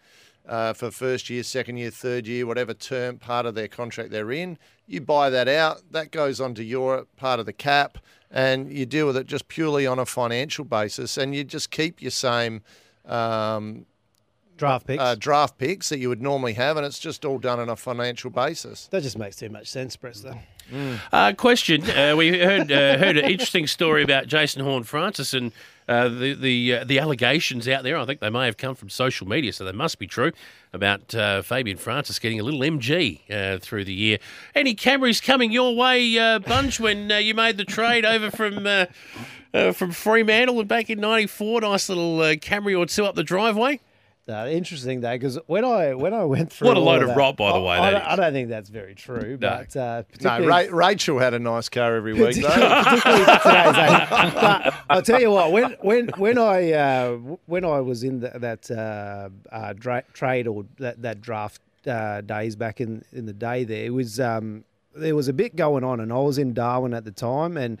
uh, for first year, second year, third year, whatever term part of their contract they're in. You buy that out, that goes onto your part of the cap, and you deal with it just purely on a financial basis, and you just keep your same. Um, Draft picks. Uh, draft picks that you would normally have, and it's just all done on a financial basis. That just makes too much sense, Preston. Uh, question: uh, We heard uh, heard an interesting story about Jason Horne-Francis and uh, the the uh, the allegations out there. I think they may have come from social media, so they must be true about uh, Fabian Francis getting a little MG uh, through the year. Any Camrys coming your way, uh, Bunch, when you made the trade over from from Fremantle and back in '94? Nice little Camry or two up the driveway. No, interesting though, because when I when I went through What a load of that- rot, by the way, I, I, don't, I don't think that's very true. But uh, No, Ra- Rachel had a nice car every week, though. [laughs] particularly for today's age. But I'll tell you what, when when when I uh, when I was in the, that uh, uh, dra- trade or that, that draft uh, days back in, in the day, there it was um, there was a bit going on, and I was in Darwin at the time, and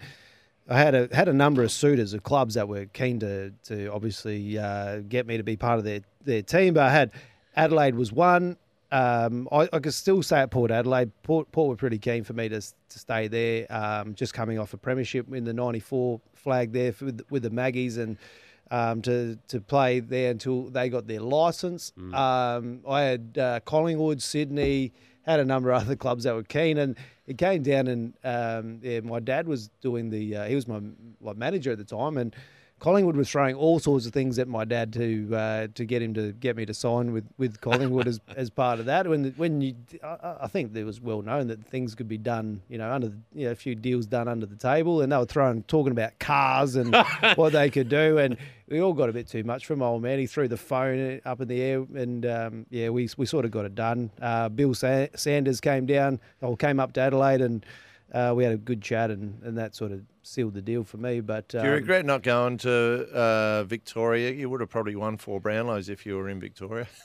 I had a had a number of suitors of clubs that were keen to to obviously uh, get me to be part of their their team, but I had Adelaide was one. Um, I, I could still say at Port Adelaide. Port, Port were pretty keen for me to, to stay there. Um, just coming off a premiership in the '94 flag there for, with, with the Maggies and um, to to play there until they got their license. Um, I had uh, Collingwood, Sydney, had a number of [laughs] other clubs that were keen, and it came down and um, yeah, my dad was doing the. Uh, he was my like manager at the time, and Collingwood was throwing all sorts of things at my dad to uh, to get him to get me to sign with, with Collingwood as, as part of that. When when you, I, I think it was well known that things could be done, you know, under the, you know a few deals done under the table, and they were throwing talking about cars and [laughs] what they could do, and we all got a bit too much from old man. He threw the phone up in the air, and um, yeah, we we sort of got it done. Uh, Bill Sa- Sanders came down, or came up to Adelaide, and uh, we had a good chat, and, and that sort of sealed the deal for me. But Do you um, regret not going to uh, Victoria? You would have probably won four Brownlows if you were in Victoria. [laughs]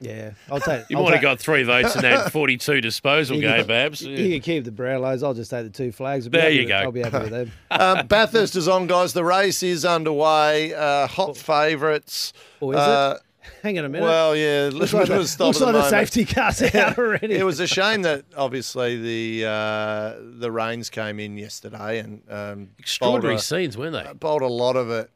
Yeah, I'll take. [laughs] You I'll might have got three votes in that 42 disposal [laughs] game, can- Babs. You can keep the Brownlows. I'll just take the two flags. I'll There you with- go. I'll be happy with them. um, Bathurst is on, guys. The race is underway. Uh, hot favourites. Oh, is Uh, it? [laughs] Hang on a minute. Well, yeah, Looks like, the, looks like the safety car's [laughs] out already. It was a shame that obviously the uh, the rains came in yesterday and um, Extraordinary scenes, weren't they? Bowled a lot of it,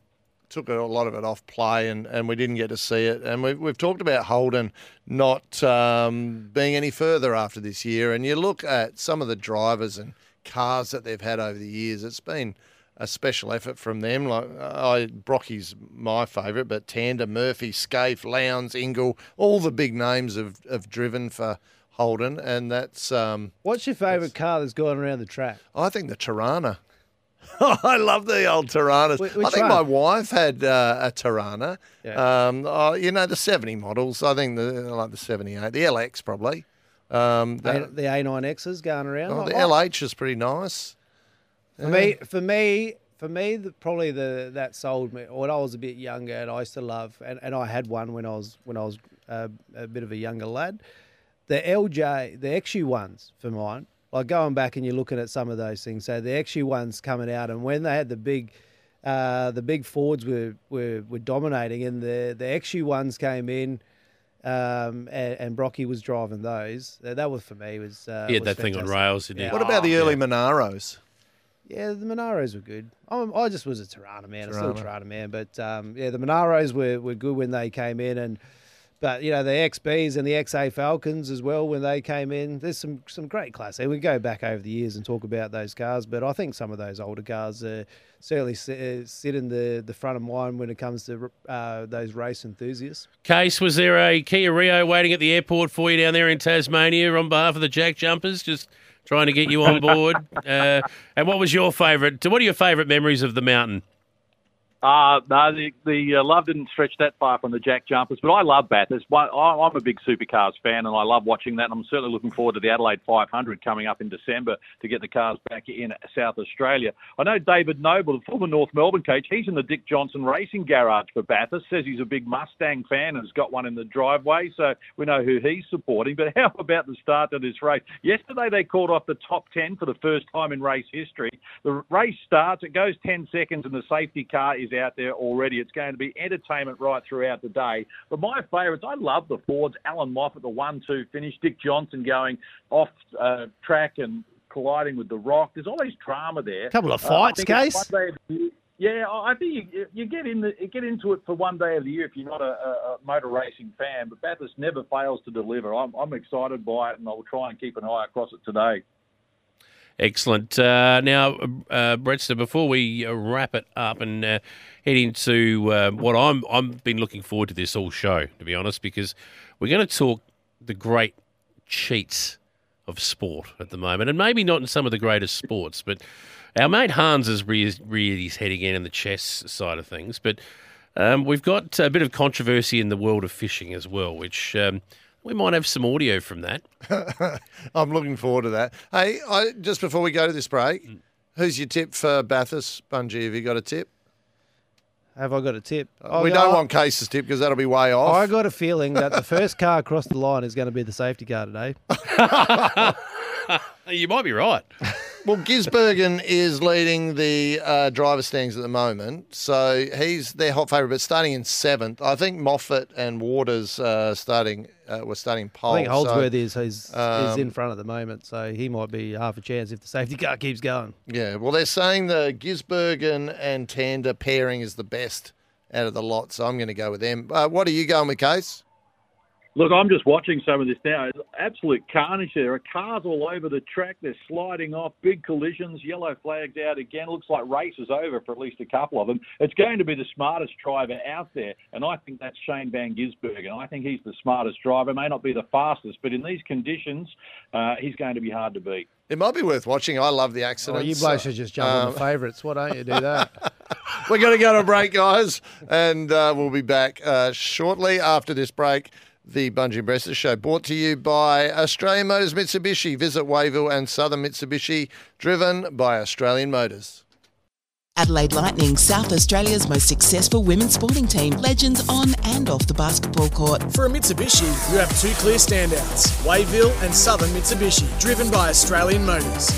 took a lot of it off play, and, and we didn't get to see it. And we've, we've talked about Holden not um, being any further after this year. And you look at some of the drivers and cars that they've had over the years. It's been a special effort from them. Like I, Brocky's my favourite, but Tander, Murphy, Skaife, Lowndes, Ingall, all the big names have, have driven for Holden, and that's um, What's your favourite car that's gone around the track? I think the Torana. [laughs] I love the old Toranas. Wh- I think one? my wife had uh, a Torana. Yeah. Um, oh, you know the seventy models. I think the like the seventy eight, the LX probably. Um, The, A9Xs going around. oh, the LH is pretty nice. For me, for me, for me, the, probably the that sold me. When I was a bit younger, and I used to love, and, and I had one when I was when I was uh, a bit of a younger lad. The LJ, the XU ones for mine. Like going back and you're looking at some of those things. So the XU ones coming out, and when they had the big, uh, the big Fords were, were were dominating, and the the XU ones came in. Um, and, and Brocky was driving those. That was for me was uh, He had was that thing on rails, didn't he? Yeah. What about the early Monaros? Yeah, the Monaros were good. I'm, I just was a Torana man. I'm still a Torana. Torana man, but um, yeah, the Monaros were, were good when they came in, and but you know the XBs and the XA Falcons as well when they came in. There's some some great class. And we go back over the years and talk about those cars, but I think some of those older cars uh, certainly sit, uh, sit in the, the front of mind when it comes to uh, those race enthusiasts. Case, was there a Kia Rio waiting at the airport for you down there in Tasmania on behalf of the Jack Jumpers? Just trying to get you on board. uh, and what was your favourite? What are your favourite memories of the mountain? Uh, no, the, the uh, love didn't stretch that far from the Jack Jumpers, but I love Bathurst. I- I'm a big supercars fan, and I love watching that. And I'm certainly looking forward to the Adelaide 500 coming up in December to get the cars back in South Australia. I know David Noble, the former North Melbourne coach, he's in the Dick Johnson Racing Garage for Bathurst. Says he's a big Mustang fan and has got one in the driveway, so we know who he's supporting. But how about the start of this race? Yesterday they called off the top 10 for the first time in race history. The race starts, it goes 10 seconds, and the safety car is out there already. It's going to be entertainment right throughout the day. But my favourites, I love the Fords. Allan Moffat, the 1 2 finish. Dick Johnson going off uh, track and colliding with the rock. There's all always drama there. A Couple of Uh, fights, it's Case. one day of the year- yeah, I I think you, you get in the, you get into it for one day of the year if you're not a, a, motor racing fan. But Bathurst never fails to deliver. I'm, I'm excited by it, and I'll try and keep an eye across it today. Excellent. Uh, now, uh, before we uh, wrap it up and uh, head into uh, what I'm I've been looking forward to this all show, to be honest, because we're going to talk the great cheats of sport at the moment, and maybe not in some of the greatest sports, but our mate Hans has reared, reared his head again in the chess side of things, but. Um, we've got a bit of controversy in the world of fishing as well, which um, we might have some audio from that. [laughs] I'm looking forward to that. Hey, I, just before we go to this break, who's your tip for Bathurst, Bunji? Have you got a tip? Have I got a tip? Uh, we don't want Case's tip because that'll be way off. I got a feeling that the first car across the line is going to be the safety car today. [laughs] you might be right. [laughs] Well, Gisbergen is leading the uh, driver standings at the moment, so he's their hot favourite, but starting in seventh. I think Moffat and Waters uh, starting uh, were starting pole. I think so, is, is um, in front at the moment, so he might be half a chance if the safety car keeps going. Yeah, well, they're saying the Gisbergen and Tander pairing is the best out of the lot, so I'm going to go with them. Uh, what are you going with, Case? Look, I'm just watching some of this now. It's absolute carnage there. There are cars all over the track. They're sliding off, big collisions, yellow flags out again. Looks like race is over for at least a couple of them. It's going to be the smartest driver out there, and I think that's Shane Van Gisbergen. And I think he's the smartest driver. May not be the fastest, but in these conditions, uh, he's going to be hard to beat. It might be worth watching. I love the accidents. Oh, you blokes should just jump on Um, the favourites. Why don't you do that? [laughs] We're going to go to a break, guys, and uh, we'll be back uh, shortly after this break. The Bunji and Brettster Show brought to you by Australian Motors Mitsubishi. Visit Wayville and Southern Mitsubishi, driven by Australian Motors. Adelaide Lightning, South Australia's most successful women's sporting team, legends on and off the basketball court. For a Mitsubishi, you have two clear standouts Wayville and Southern Mitsubishi, driven by Australian Motors.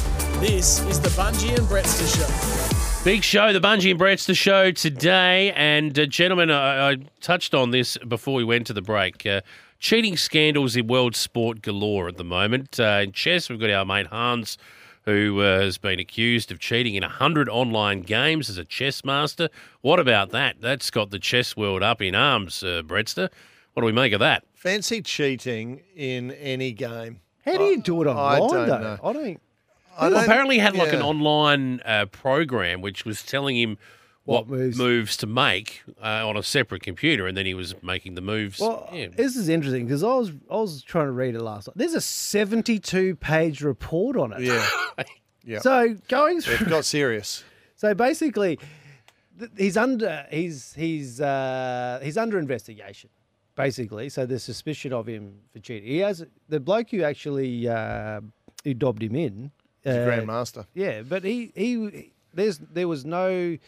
This is the Bunji and Brettster Show. Big show, the Bunji and Brettster show today. And, uh, gentlemen, I, I touched on this before we went to the break. Uh, cheating scandals in world sport galore at the moment. Uh, in chess, we've got our mate Hans, who uh, has been accused of cheating in 100 online games as a chess master. What about that? That's got the chess world up in arms, uh, Brettster. What do we make of that? Fancy cheating in any game. How do you do it I online, don't though? know. I don't. I Well, apparently had like an yeah. online uh, program which was telling him what, What moves. moves to make uh, on a separate computer, and then he was making the moves. Well, yeah. this is interesting because I was I was trying to read it last night. There's a 72 page report on it. Yeah. [laughs] yeah. So going through, it got serious. [laughs] so basically, th- he's under he's he's uh, he's under investigation. Basically, so there's suspicion of him for cheating. He has the bloke who actually uh, who dobbed him in. Uh, grandmaster. Yeah, but he he there's there was no.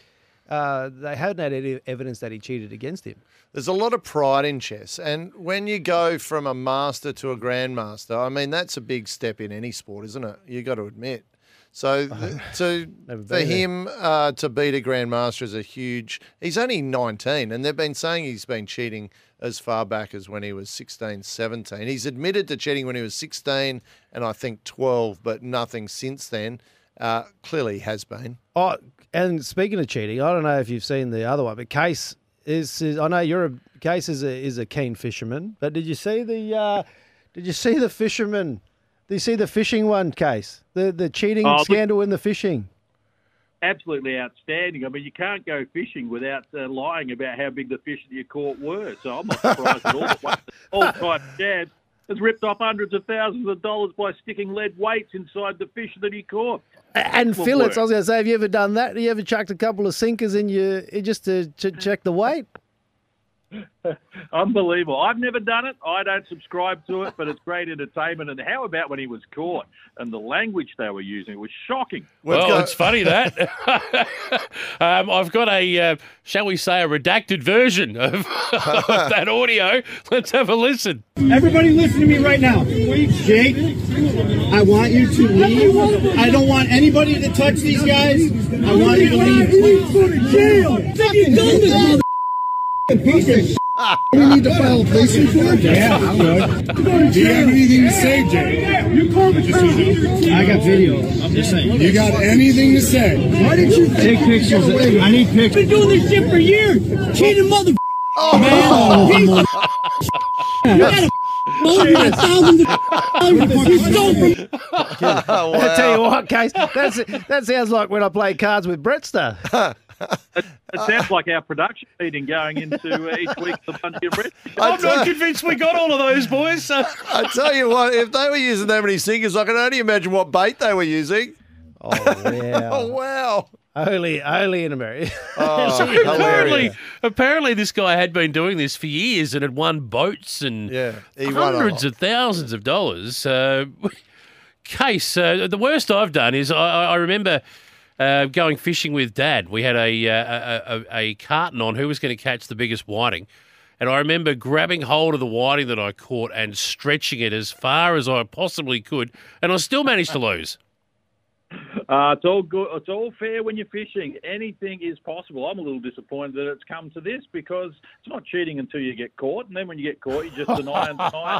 Uh, they hadn't had any evidence that he cheated against him. There's a lot of pride in chess, and when you go from a master to a grandmaster, I mean that's a big step in any sport, isn't it? You got to admit. So [laughs] th- to for him uh, to beat a grandmaster is a huge. He's only 19, and they've been saying he's been cheating as far back as when he was 16, 17. He's admitted to cheating when he was 16 and I think 12, but nothing since then. Uh, clearly has been. Oh, and speaking of cheating, I don't know if you've seen the other one, but Case is, is I know you're a Case is a is a keen fisherman, but did you see the uh, did you see the fisherman? Did you see the fishing one case? The the cheating Oh, look- scandal in the fishing. Absolutely outstanding. I mean, you can't go fishing without uh, lying about how big the fish that you caught were. So I'm not surprised at all. that one [laughs] All-time dad has ripped off hundreds of thousands of dollars by sticking lead weights inside the fish that he caught. And fillets. I was going to say, have you ever done that? Have you ever chucked a couple of sinkers in your just to, to check the weight? [laughs] Unbelievable. I've never done it. I don't subscribe to it, but it's great entertainment. And how about when he was caught and the language they were using was shocking. Well, it's funny that [laughs] [laughs] um, I've got a, uh, shall we say, a redacted version of, of that audio. Let's have a listen. Everybody listen to me right now. Jake, I want you to leave. I don't want anybody to touch these guys. I want you to leave, please. Piece of shit. Ah. We need to file a police report? Yeah, I would. [laughs] Do you have anything to say, Jake? You called the I got video. I'm just saying. You got anything to say? Why did you take pictures? I need pictures. Been doing this shit for years. Cheating oh. mother. Oh, [laughs] man. [laughs] You got a thousands of dollars you stole from I tell you what, Case, that's that sounds like when I play cards with Brettster. It sounds like our production meeting going into uh, each week of the Bunty and Brett. I'm not convinced we got all of those, boys. So. I tell you what, if they were using that many sinkers, I can only imagine what bait they were using. Oh wow! [laughs] Oh wow! Only, only in America. [laughs] Oh, [laughs] apparently, apparently, this guy had been doing this for years and had won boats and Yeah, he won a hundreds of thousands of dollars. Uh, case, uh, the worst I've done is I, I I remember uh, going fishing with Dad. We had a, uh, a, a, a carton on who was going to catch the biggest whiting. And I remember grabbing hold of the whiting that I caught and stretching it as far as I possibly could, and I still managed to lose. Uh, it's all good. It's all fair when you're fishing. Anything is possible. I'm a little disappointed that it's come to this because it's not cheating until you get caught, and then when you get caught, you just deny and deny.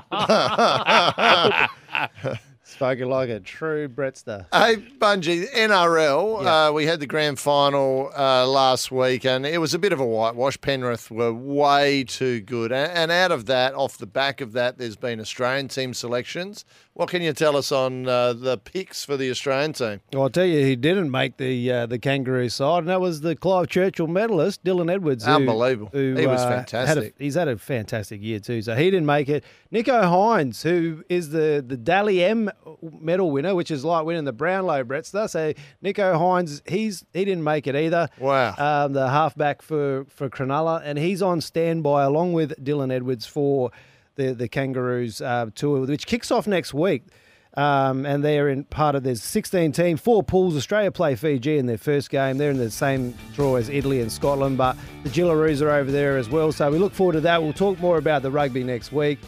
[laughs] [laughs] [laughs] Spoken like a true Brettster. Hey, Bunji, NRL, Yeah. uh, we had the grand final uh, last week, and it was a bit of a whitewash. Penrith were way too good. And, and out of that, off the back of that, there's been Australian team selections. What can you tell us on uh, the picks for the Australian team? Well, I'll tell you, he didn't make the uh, the Kangaroo side, and that was the Clive Churchill medalist, Dylan Edwards. who- Unbelievable. who, He was uh, had a- fantastic. he's had a fantastic year too, so he didn't make it. Nicho Hynes, who is the the Dally M medal winner, which is like winning the Brownlow Brettster. So Nicho Hynes, he's he didn't make it either. Wow. Um, the halfback for for Cronulla, and he's on standby along with Dylan Edwards for the the Kangaroos uh, tour, which kicks off next week. Um, and they're in part of there's 16 team, four pools. Australia play Fiji in their first game. They're in the same draw as Italy and Scotland, but the Jillaroos are over there as well. So we look forward to that. We'll talk more about the rugby next week.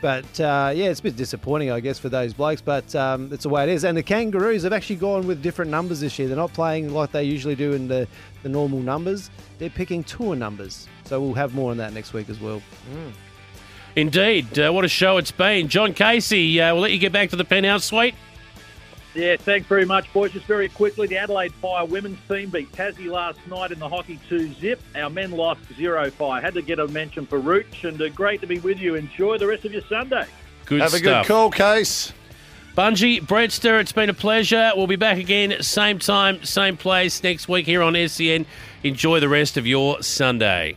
But uh, yeah, it's a bit disappointing, I guess, for those blokes. But um, it's the way it is. And the Kangaroos have actually gone with different numbers this year. They're not playing like they usually do in the, the normal numbers. They're picking tour numbers. So we'll have more on that next week as well. Indeed. Uh, what a show it's been. John Casey, uh, we'll let you get back to the penthouse suite. Yeah, thanks very much, boys. Just very quickly, the Adelaide Fire women's team beat Tassie last night in the hockey 2 zip. Our men lost 0 5. Had to get a mention for Rooch, and uh, great to be with you. Enjoy the rest of your Sunday. Good Have a good call, Case. Bunji, Brettster, it's been a pleasure. We'll be back again, same time, same place next week here on SCN. Enjoy the rest of your Sunday.